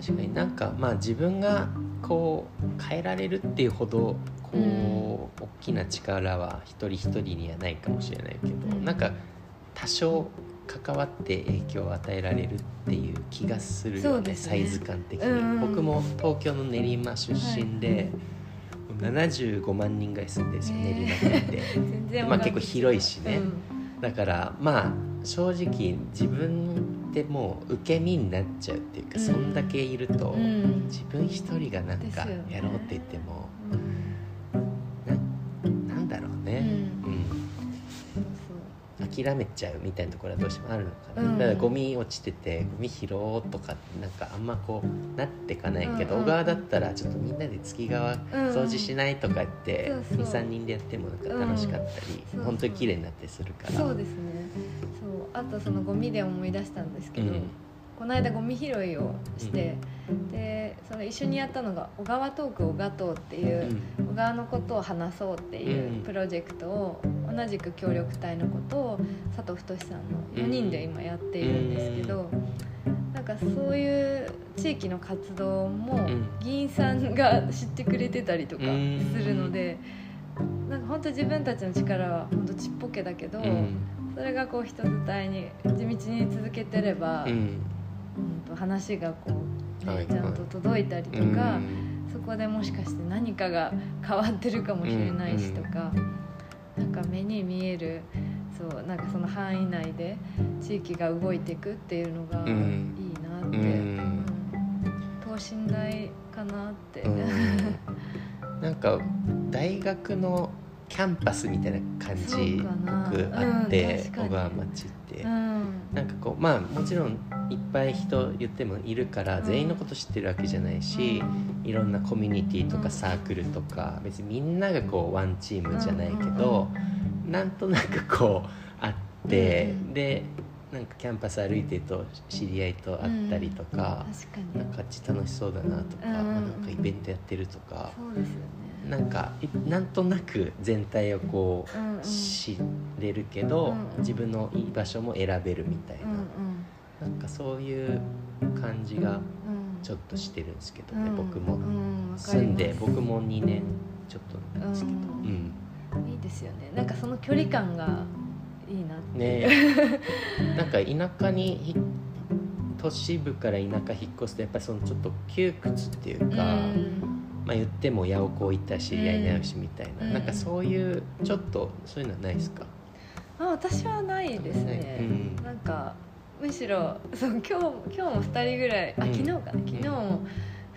確かになんかまあ自分がこう変えられるっていうほどこう、うん。大きな力は一人一人にはないかもしれないけど、うん。なんか多少関わって影響を与えられるっていう気がするよねね。サイズ感的に、うん僕も東京の練馬出身で、75万人ぐらい住んでるんですよね練馬区って。まあ結構広いしね。うん。だからまあ正直自分でもう受け身になっちゃうっていうか、うん。そんだけいると、うん。自分一人がなんかやろうって言っても、諦めちゃうみたいなところはどうしてもあるのかな、うん。だからゴミ落ちててゴミ拾おうとかなんかあんまこうなってかないけど、うん。うん小川だったらちょっとみんなで月川掃除しないとかってそうそう。23人でやってもなんか楽しかったり、うん。本当に綺麗になってするから。そうですね。そう。あとそのゴミで思い出したんですけど、うん。この間ゴミ拾いをして、でその一緒にやったのが「小川トーク小川トー」っていう、小川のことを話そうっていううん。プロジェクトを同じく協力隊のことを佐藤太さんの4人で今やっているんですけど、なんかそういう地域の活動もん。議員さんが知ってくれてたりとかうん。するので、なんか本当自分たちの力は本当ちっぽけだけど、うん。それがこう人伝いに地道に続けてれば、うん。うんと話がこう、ねはい。ちゃんと届いたりとか、うん。そこでもしかして何かが変わってるかもしれないしとか、なんか目に見えるそうなんかその範囲内で地域が動いていくっていうのがいいうんなって、うん。うん。等身大かなって、うん。なんか大学のキャンパスみたいな感じそうかな。くあって小川町って、うん。なんかこうまあもちろんいっぱい人言ってもいるからうん。全員のこと知ってるわけじゃないし、いろんなコミュニティとかサークルとか別にみんながこうワンチームじゃないけど、なんとなくこうあって、うん。でなんかキャンパス歩いてると知り合いと会ったりとか、確かに。なんかあっち楽しそうだなとか、うなんかイベントやってるとか、そうですよねなんかいなんとなく全体をこう、うんうん。知れるけど、うんうん。自分のいい場所も選べるみたいな、うんなんかそういう感じがうんうん。ちょっとしてるんですけどね、うん僕も、うん住んで僕も2年ちょっとなんですけど、うん。うん。いいですよね。なんかその距離感がいいなってね なんか田舎にひ都市部から田舎引っ越すとやっぱりそのちょっと窮屈っていうか、うんまあ言っても八百子行ったし知り合いになるしみたいな、うん。なんかそういうちょっとそういうのはないですか、あ私はないですね、うん。なんかむしろそう今日今日も2人ぐらいあうん。昨日かな？昨日も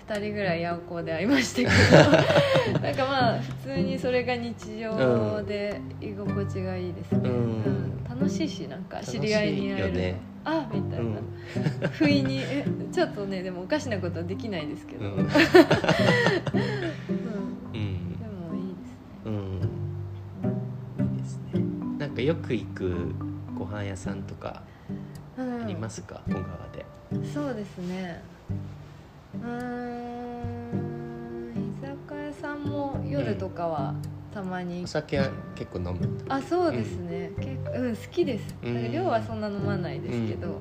2人ぐらい八百子で会いましたけど。なんかまあ普通にそれが日常で居心地がいいですね、うん。うん。楽しいしなんか知り合いに会えるねあみたいな、不意に。えちょっとねでもおかしなことはできないですけど、うん、うん。うん。でもいいですね。うん、いいですね。なんかよく行くご飯屋さんとかうんありますか、小川で。そうですね。うーん。居酒屋さんも夜とかはたまに、お酒は結構飲む？あそうですね、結構うん好きです、うん。だから量はそんな飲まないですけど、うん。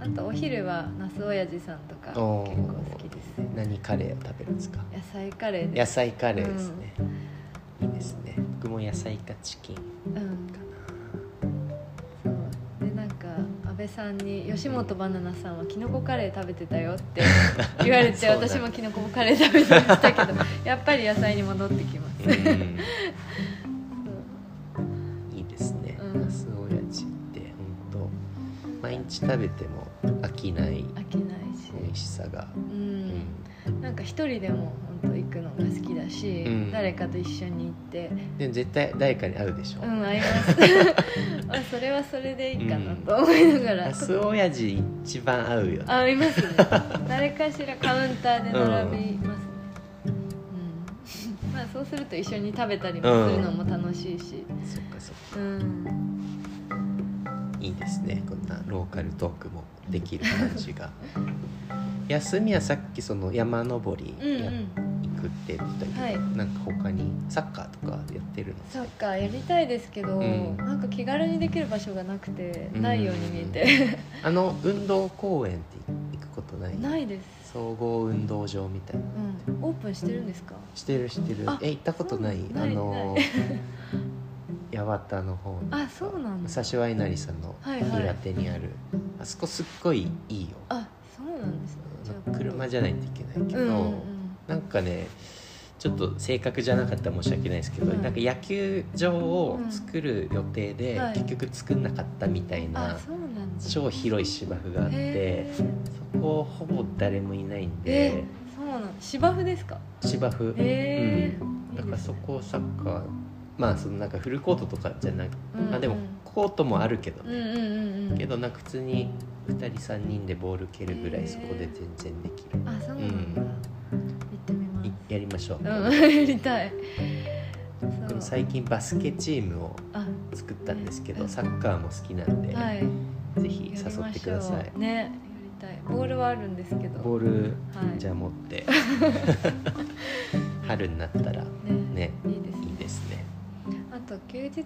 あとお昼は那須親父さんとか結構好きです。何カレーを食べるんですか？野菜カレー野です菜カレーですね、いいですね。僕も野菜かチキンうん安倍さんに吉本バナナさんはきのこカレー食べてたよって 言われて私もきのこカレー食べてましたけど やっぱり野菜に戻ってきます、いいですね。うん。那須親父って本当毎日食べても飽きない飽きないし、美味しさが、ううんん、なんか一人でも本当行くのが好きだし、うん。誰かと一緒に行って。でも絶対誰かに会うでしょ、うん会います。あそれはそれでいいかなと思いながら、那須親父一番合うよね。あいますね。誰かしらカウンターで並びますね、うん。まあそうすると一緒に食べたりもするのも楽しいし。そっかそっか。うん、いいですね。こんなローカルトークもできる感じが。休みはさっきその山登りや、うくって言ってたけど、はい。なんか他にサッカーとかやってるの？そっかやりたいですけど、うん。なんか気軽にできる場所がなくて、うん。ないように見えて。あの運動公園って行くことない？ないです、総合運動場みたいな。うん、オープンしてるんですか？してるしてる。あえ行ったことない？そうないあの八幡の方にあそうなんだ。武蔵ワイナリーさんのはいはい。裏手にある、あそこすっごいいいよ。あそうなんですね。車じゃないといけないけど、うんうんなんかねちょっと正確じゃなかったら申し訳ないですけど、うん。なんか野球場を作る予定で、結局作んなかったみたいな、超広い芝生があってそこほぼ誰もいないんえでそうなの芝生ですか？芝生、うん、だからそこをサッカーまあそのなんかフルコートとかじゃなく、うんまあでもコートもあるけど。ね、うんうんうんうん。けどなんか普通に2人3人でボール蹴るぐらいそこで全然できる、あそうなんだ、やりましょう、うん。やりたい。そう。僕も最近バスケチームをあ作ったんですけどうん。サッカーも好きなんで、はい。ぜひ誘ってください。ねやりたい。ボールはあるんですけど。ボールはい。じゃあ持って。春になったらねねいいですね。あと休日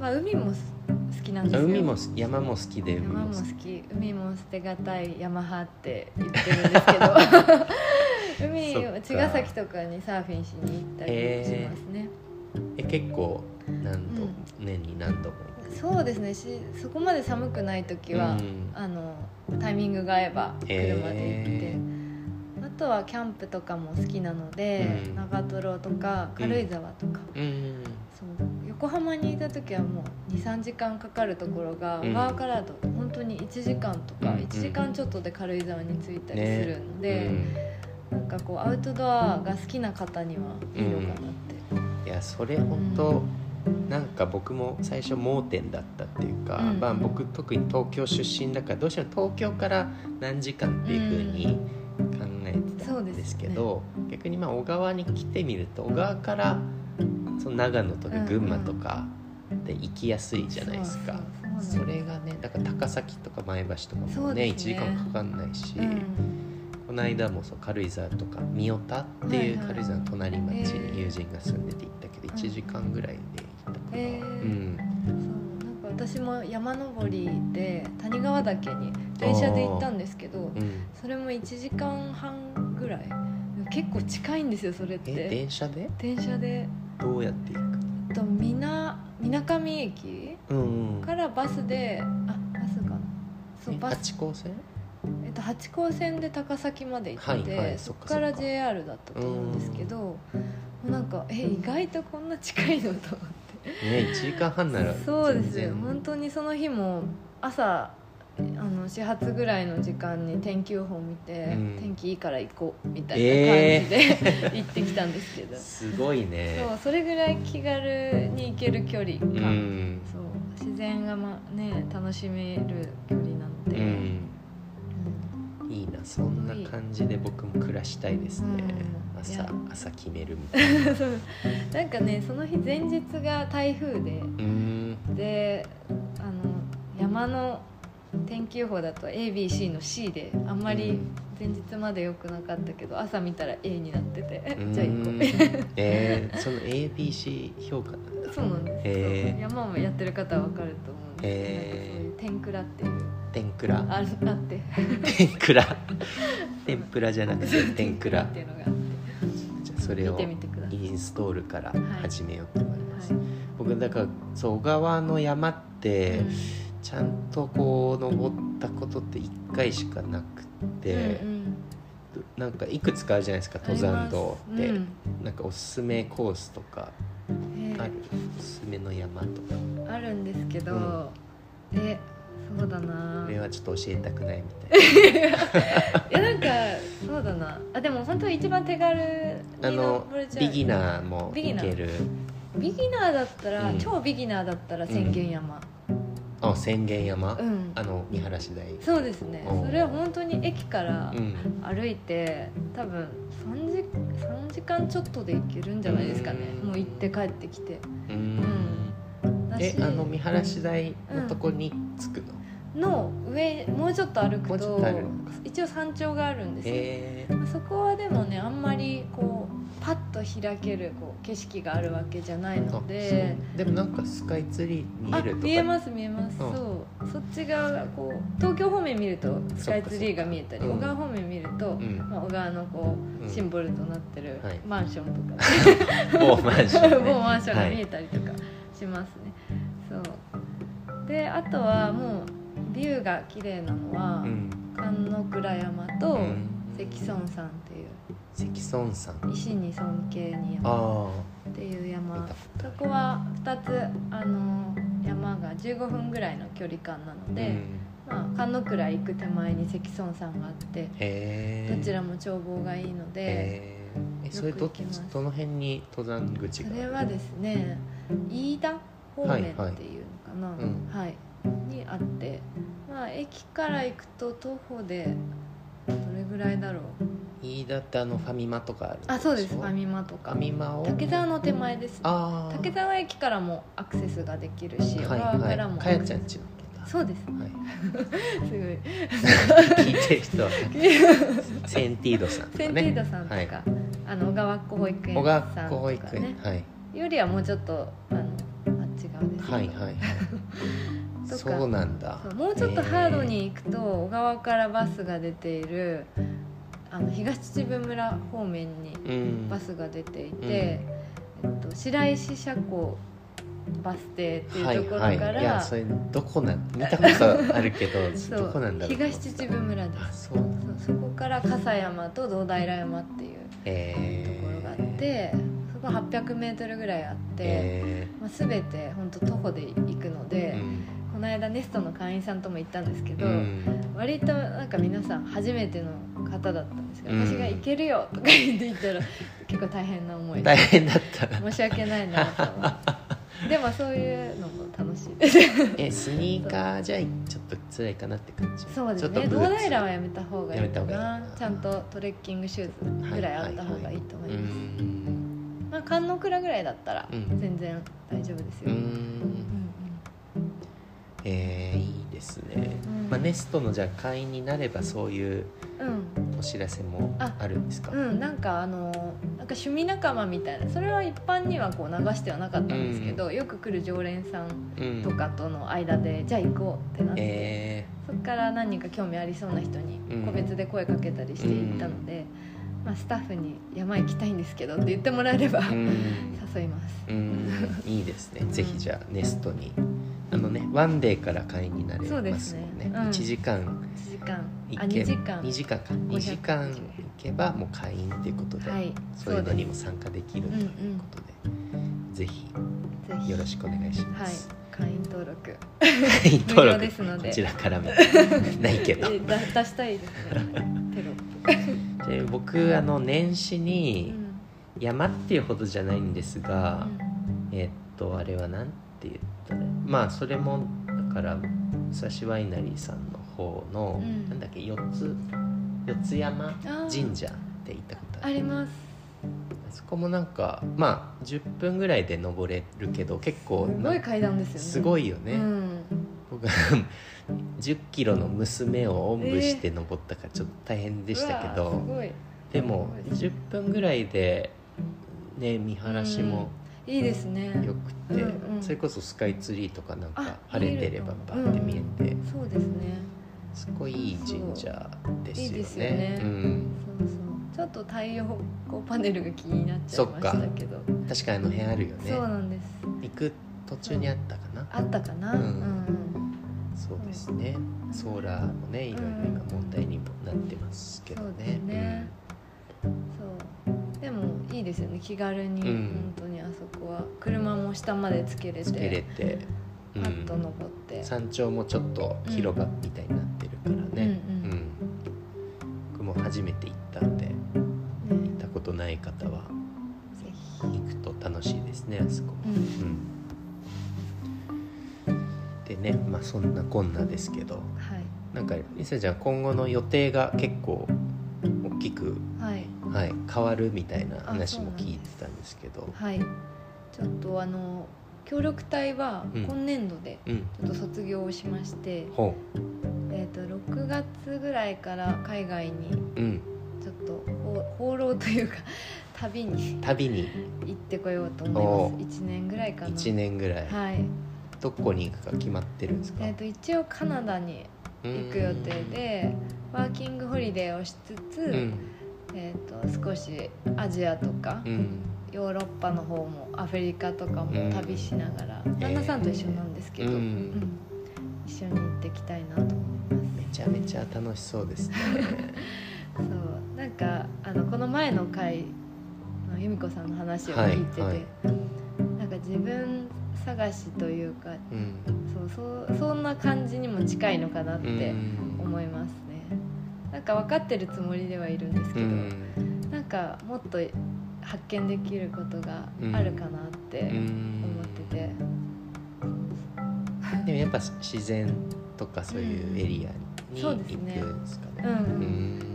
まあ海もす好きなんですよ。海もす山も好きで海山もも好き。海も捨てがたい山派って言ってるんですけど。海を茅ヶ崎とかにサーフィンしに行ったりしますね。え結構何度、うん。年に何度もそうですね。しそこまで寒くない時は、うん。あのタイミングが合えば車で行って、へあとはキャンプとかも好きなので、うん。長瀞とか軽井沢とか、横浜にいた時はもう23時間かかるところが、うん。小川からだと本当に1時間とか、うん。1時間ちょっとで軽井沢に着いたりするので、うん。なんかこうアウトドアが好きな方にはいいのかなって、いやそれ本当、なんか僕も最初盲点だったっていうか、うん。まあ、僕特に東京出身だからどうしても東京から何時間っていうふうに考えてたんですけど、逆にまあ小川に来てみると小川からその長野とか群馬とかで行きやすいじゃないですか。それがねだから高崎とか前橋とかもね1ね。時間かかんないし、うん。この間もそう軽井沢とか三代田っていう軽井沢の隣町に友人が住んでて行ったけど1時間ぐらいで行ったかな、へー。うんそう。なんか私も山登りで谷川岳に電車で行ったんですけどうん、それも1時間半ぐらい。結構近いんですよそれっえて電車で？電車でどうやって行く？えっとみなみなかみ駅うんうん。からバスであバスかな。そうえバス、八高線？えっと、八高線で高崎まで行って、はいはいそこそっか。そっかから JR だったと思うんですけどもうなんかえ意外とこんな近いのと思って。ね1時間半ならそうですよ。本当にその日も朝あの始発ぐらいの時間に天気予報見て、うん。天気いいから行こうみたいな感じで、行ってきたんですけど。すごいね。そうそれぐらい気軽に行ける距離う感、ん。そう自然が、まね、楽しめる距離なのうで、ん。いいなそんな感じで僕も暮らしたいですね、うん。い朝や。朝決めるみたいな。なんかねその日前日が台風で。うん。であの山の天気予報だと ABC の C であんまり前日まで良くなかったけど朝見たら A になっててうん。じゃあ行こう。えー、その ABC 評価。なんだそうなんです、へー。山をやってる方は分かると思うんですけど、へー。ういう天くらっていう。天ぷら。ああって。天ぷら。天ぷらじゃなくて天ぷらっていうのがあって。じゃあそれを見てみてください。インストールから始めようと思います、はい。僕だからそう小川の山ってちゃんとこう登ったことって1回しかなくて、うんうんなんかいくつかあるじゃないですか登山道って、あります。なんかおすすめコースとかある、おすすめの山とか。ーあるんですけど、うん。えそうだな。これはちょっと教えたくないみたい いやなんかそうだな。あでも本当一番手軽あのビギナーもいける。ビギナー。だったら、うん。超ビギナーだったら千軒山あ千軒山、うん、あの見晴らし台そうですね。それは本当に駅からうん。歩いて多分3時 ,3 時間ちょっとで行けるんじゃないですかね。うん。もう行って帰ってきて。うん。だしえあの見晴らし台のとこに着くの、の上もうちょっと歩くと一応山頂があるんですよ、えまあそこはでもねあんまりこうパッと開けるこう景色があるわけじゃないー、ので。でもなんかスカイツリー見あえるとか見えます見えます、うん。そう。そっち側がこう東京方面見るとスカイツリーが見えたり小川方面見ると、うん。まあ、小川のこううん。シンボルとなってるはい。マンションとか、某マンション、ね、某マンションが見えはいたりとかしますね、そう。であとはもうビューが綺麗なのは、うん。観音倉山とうん。関村山関村山石に尊敬に山。あっていうあ山そこは2つあの山が15分ぐらいの距離感なので、うん。まあ、菅野倉行く手前に関村山があってどちらも眺望がいいので、え。それどの辺に登山口が？それはですね飯田方面っていうのかな、はいはいはい。にあって、まあ、駅から行くと徒歩でどれぐらいだろう？飯田ってあのファミマとかあるあそうです。フファミマとか。ァミマを？竹沢の手前ですああ竹沢駅からもアクセスができるし、はい小川からもはいかやちゃんちのそうです。はい。すごい。聞いてる人はセンティードさんとかね。センティードさんとか、はい。あの小川っ子保育園小さんとか学校保育園ねはい。よりはもうちょっとあのあっち側ですけどはいはい。とか。そうなんだ。そうもうちょっとハードに行くと小川からバスが出ているあの東秩父村方面にバスが出ていて、えっと、白石車庫バス停っていうところから、はいはい、いやそれどこなん見たことあるけど どこなんだろう東秩父村であすそうそこから笠山と堂平山っていうえところがあって、そこ 800m ぐらいあって、えまあ、全て本当徒歩で行くのーで、うんこの間ネストの会員さんとも行ったんですけど、うん。割となんか皆さん初めての方だったんですけど、うん。私が「行けるよ」とか言って言ったら 結構大変な思いで大変だった。申し訳ないなと思って。でも そういうのも楽しい。ですえスニーカーじゃちょっと辛いかなって感じ？そうですちょっとね堂ブーツ。平はやめた方がいいかやめた方がいい。なちゃんとトレッキングシューズぐらいあった方がいいと思います、うん。まあ観音倉ぐらいだったらうん。全然大丈夫ですよ、うんうんえーい。いですね、うん。まあ、ネストのじゃあ会員になればそういううんお知らせもああるんですか？うん、うん、なんかあのなんか趣味仲間みたいなそれは一般にはこう流してはなかったんですけど、よく来る常連さんうんとかとの間で、じゃあ行こうってなって、えそこから何人か興味ありそうな人にうん。個別で声かけたりして行ったので、まあ、スタッフに「山行きたいんですけど」って言ってもらえれば、誘いますうん。いいですね、うん。ぜひじゃあネストに。あのねワンデーから会員になれますすもんね。ね。うん。1時間。1時間。あ行け2時間。2時間か。2時間行けばもう会員っていうことで、はい。そういうのにもそ参加できるということで、ぜひうです。ぜひよろしくお願いしまはい。す、会員登録。会員登録。ですので。こちらからも。ないけど。出したいですね。テロップ。で僕あの年始うにん。山っていうほどじゃないんですが、えっとあれはなんて言ったらまあそれもだから武蔵ワイナリーさんの方の、うん。なんだっけ四つ四つ山神社って行ったことあります。あそこもなんかまあ10分ぐらいで登れるけど結構すごい階段ですよね。すごいよね、うん。僕10 キロの娘をおんぶして登ったからちょっと大変でしたけど、うわすごい。でもす10分ぐらいでね見晴らしもいいですね。よくて、うんうん。それこそスカイツリーとかなんかあ晴れてればバーって見えて、そうですね。すごいいい神社ですよね。いいですよね。うん、そうそう。ちょっと太陽光パネルが気になっちゃいましたけど。確かにあの辺あるよね。そうなんです。行く途中にあったかな、あったかな？うん。うんそうですね。ソーラーもねいろいろ今問題にもなってますけどそうでね。すねそう。でもいいですよね。気軽にうん。本当にこは車も下までつけれてつけれて、うん。パッと登って。山頂もちょっと広場みたいになってるからね、うんうん僕も初めて行ったんでね行ったことない方は行くと楽しいですねあそこ。でねまあそんなこんなですけどはい。なんかりさちゃん今後の予定が結構大きく、はい。はい、変わるみたいなあ話も聞いてたんですけど。はいちょっとあの協力隊はうん。今年度でうん。ちょっと卒業をしまして、ほえー、と6月ぐらいから海外にちょっと放放浪というか 旅に旅に。行ってこようと思おいます。1年ぐらいかな。1年ぐらい、はい、どこに行くか決まってるんですか、えー、と一応カナダに行く予定でワーキングホリデーをしつつ、うん。えー、と少しアジアとか、うんヨーロッパの方もアフリカとかも旅しながら、旦那さんと一緒なんですけど、うん。うん。一緒に行ってきたいなと思います。めちゃめちゃ楽しそうですね。そう。なんかあのこの前の回の由美子さんの話を聞いてて、はいはい。なんか自分探しというかうん。そうそうそんな感じにも近いのかなってうん。思いますね。なんか分かってるつもりではいるんですけど、うん。なんかもっと発見できることがあるかなって思ってて、でもやっぱ自然とかそういうエリアに行くそうですね。んですかね。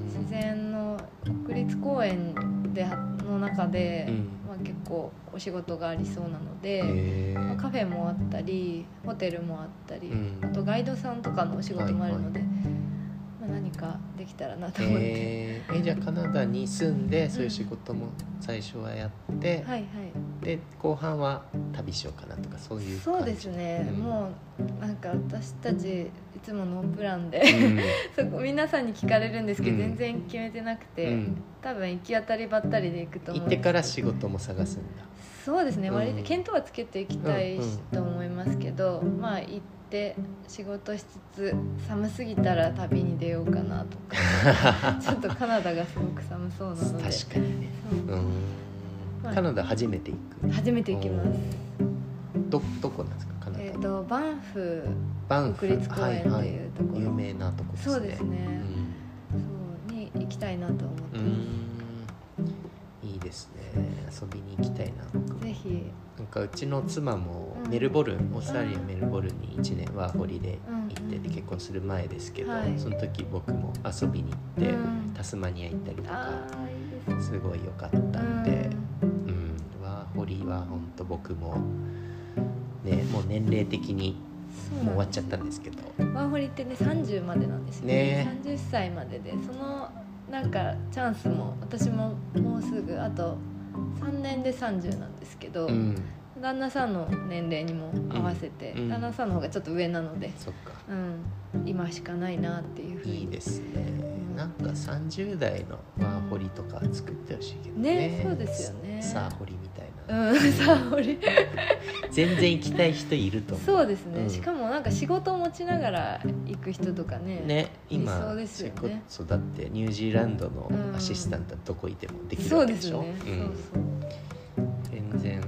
自然の国立公園での中で、うん。まあ、結構お仕事がありそうなので、へまあーカフェもあったりホテルもあったり、うん。あとガイドさんとかのお仕事もあるので、まあ、何かできたらなと思って、えーえじゃあカナダに住んでそういう仕事も最初はやって、はいはい。で後半は旅しようかなとかそういうそうですね、うん。もうなんか私たちいつもノープランで、うん。そこ皆さんに聞かれるんですけど、うん。全然決めてなくて、うん。多分行き当たりばったりで行くと思う行ってから仕事も探すんだ。そうですね、うん。割と見当はつけていきたいと思いますけど、まあ行って仕事しつつ寒すぎたら旅に出ようかなとか。ちょっとカナダがすごく寒そうなので。確かにね。まあ。カナダ初めて行く。初めて行きます。どどこなんですか？カナダ、えっ、とバンフバンフ国立公園っていうところ。はいはい、有名なとこですね。そうですね。そうに行きたいなと思ってうんまうんいいですね。遊びに行きたいな。ぜひ。なんかうちの妻もうんメルボルン、オーストラリアメルボルンに1年ワーホリで行ってうんて結婚する前ですけど、はい。その時僕も遊びに行って、うん。タスマニア行ったりとかすすごい良かったんで、うん。ワーホリは本当僕もねもう年齢的にもう終わっちゃったんですけど。ワーホリってね30までなんですよね。ね。30歳まででそのなんかチャンスも私ももうすぐあと3年で30なんですけど、うん。旦那さんの年齢にも合わせて、うん。旦那さんの方がちょっと上なので、うん、今しかないなっていうふうに。いいですね。なんか30代のワーホリとか作ってほしいけどね。ねそうですよね。サーホリみたいな、うんさあ俺全然行きたい人いると思う。そうですね、うん。しかもなんか仕事を持ちながら行く人とかね。ね今理想ですよね。それこそだってニュージーランドのうんアシスタントはどこいてもできるそうでわけですしょ、ね、そうう。ん全然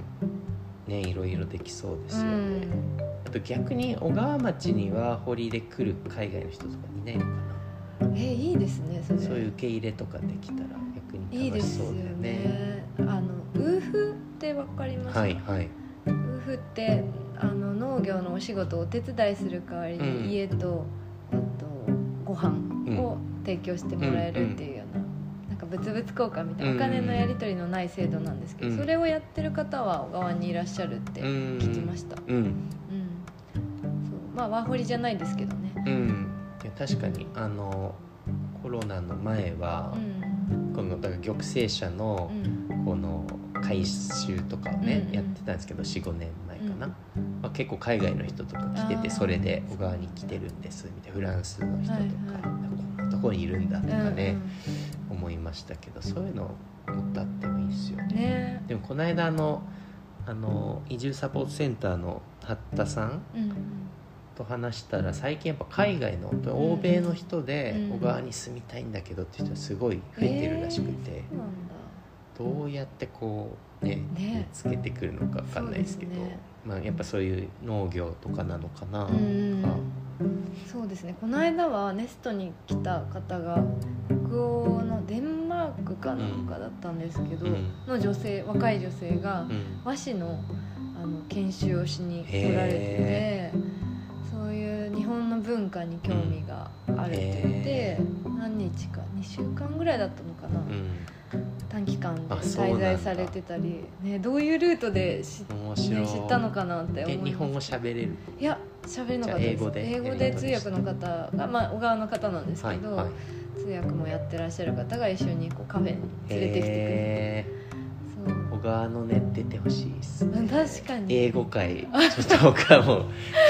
ねいろいろできそうですそう、よね、うん、あと逆に小川町にワーホリで来る海外の人とかいないのかえいいですねそれ。なそういう受け入れとかできたら逆にいいですよ楽しそうだよね。ね。あのウーフってわかりますか、はいはい。ウーフってあの農業のお仕事をお手伝いする代わりうん。に家と,、えっとご飯を提供してもらえるっていうような,、なんか物々交換みたいなお金のやり取りのない制度なんですけど、うん。それをやってる方は小川にいらっしゃるって聞きました、うん。うん。そう。まあワーホリじゃないですけどね。うん。確かにあのコロナの前はう、んこのだから玉成社のうん。この回収とかをね、やってたんですけど45年前かな、うん。まあ、結構海外の人とか来ててそれで小川に来てるんですみたいな。フランスの人とか、こんなとこにいるんだとかね、うん思いましたけどそういうのもっとあってもいいですよね。ね。でもこの間あのあの移住サポートセンターの八田さんと話したら最近やっぱ海外の欧米の人でうん。小川に住みたいんだけどって人がすごい増えてるらしくて、どうやってこうねね。見つけてくるのか分かんないですけどまあ、やっぱそういう農業とかなのかな、うんとか。そうですね。この間はネストに来た方が北欧のデンマークかなんかだったんですけど、うん。の女性若い女性がうん。和紙のあの研修をしに来られてそういう日本の文化に興味があるって言って、へ何日か？2週間ぐらいだったのかな、うん。短期間滞在されてたり、ね、どういうルートで知,、ね、知ったのかなって思い日本語喋れる？いや喋れなかったです。英語で？通訳の方が、まあ、小川の方なんですけど、はいはい。通訳もやってらっしゃる方が一緒にこうカフェに連れてきてくれてへそうー小川のね出てほしいです確かに。英語界ちょっと僕はもう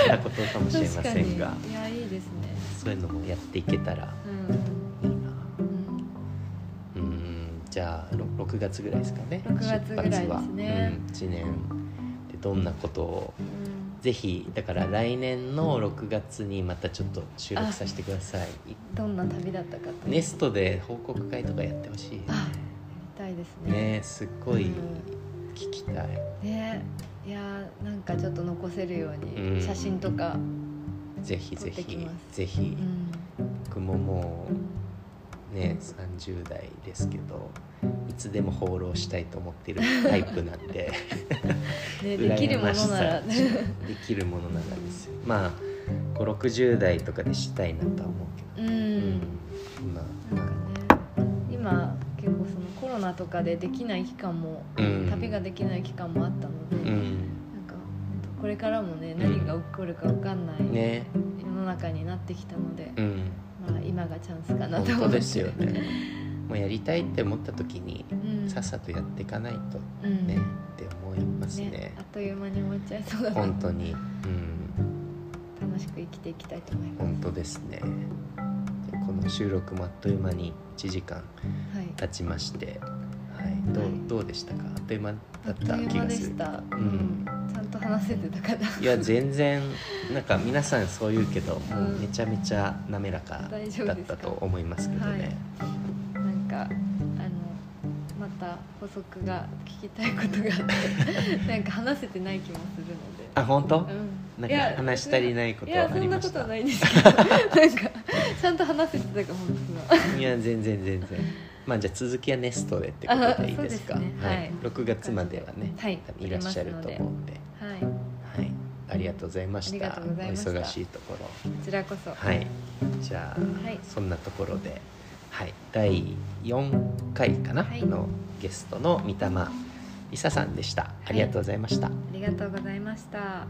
片言かもしれませんが。に。いやいいですね。そういうのもやっていけたらうん、いいな。うん。うんじゃあろ6月ぐらいですかね。6月ぐらいですね。うん、1年でどんなことを。うんぜひだから来年の6月にまたちょっと収録させてください。どんな旅だったかと。ネストで報告会とかやってほしい。あたいですね。ねすっごいうん。聞きたい、ねいやーなんかちょっと残せるよううん。に写真とか、ぜひぜひ撮ってきます。ぜひ。うん。僕ももうね30代ですけどいつでも放浪したいと思ってるタイプなんで。ね、できるものなら。羨ましさできるものならですよ。まあ560代とかでしたいなとは思うけど、うん、うん。今なナとかでできない期間も、うん。旅ができない期間もあったので、うん。なんかこれからもね何が起こるか分かんないね。世の中になってきたので、うん。まあ、今がチャンスかなと本思って。当ですよね。もうやりたいって思った時にうん。さっさとやっていかないとうん。ね、って思いますね。ねあっという間に終わっちゃいそうだな。本当に。うん。楽しく生きていきたいと思います。本当ですね。でこの収録もあっという間に1時間はい。経ちまして、はい、はい。どうでしたか？あっという間だあった気がする。ちゃんと話せてたかな。いや全然なんか皆さんそう言うけどもううんめちゃめちゃ滑らかだったと思いますけどね、なんかあのまた補足が聞きたいことがあって なんか話せてない気もするので。あ本当、うん。なんか話し足りないこといやあそんなことはないんですけど。なんかちゃんと話せてたかもですがいや全然全然まあじゃあ続きはネストでってことでいいですか？すね。ははい。い、6月まではね、はい。いらっしゃると思うんで。はい。はい。ありがとうございました。ありがとうございました。お忙しいところ。こちらこそ。はい。じゃあ、はい。そんなところで、はい、第4回かな、はい。のゲストの三玉梨沙さんでした。ありがとうございました、ありがとうございました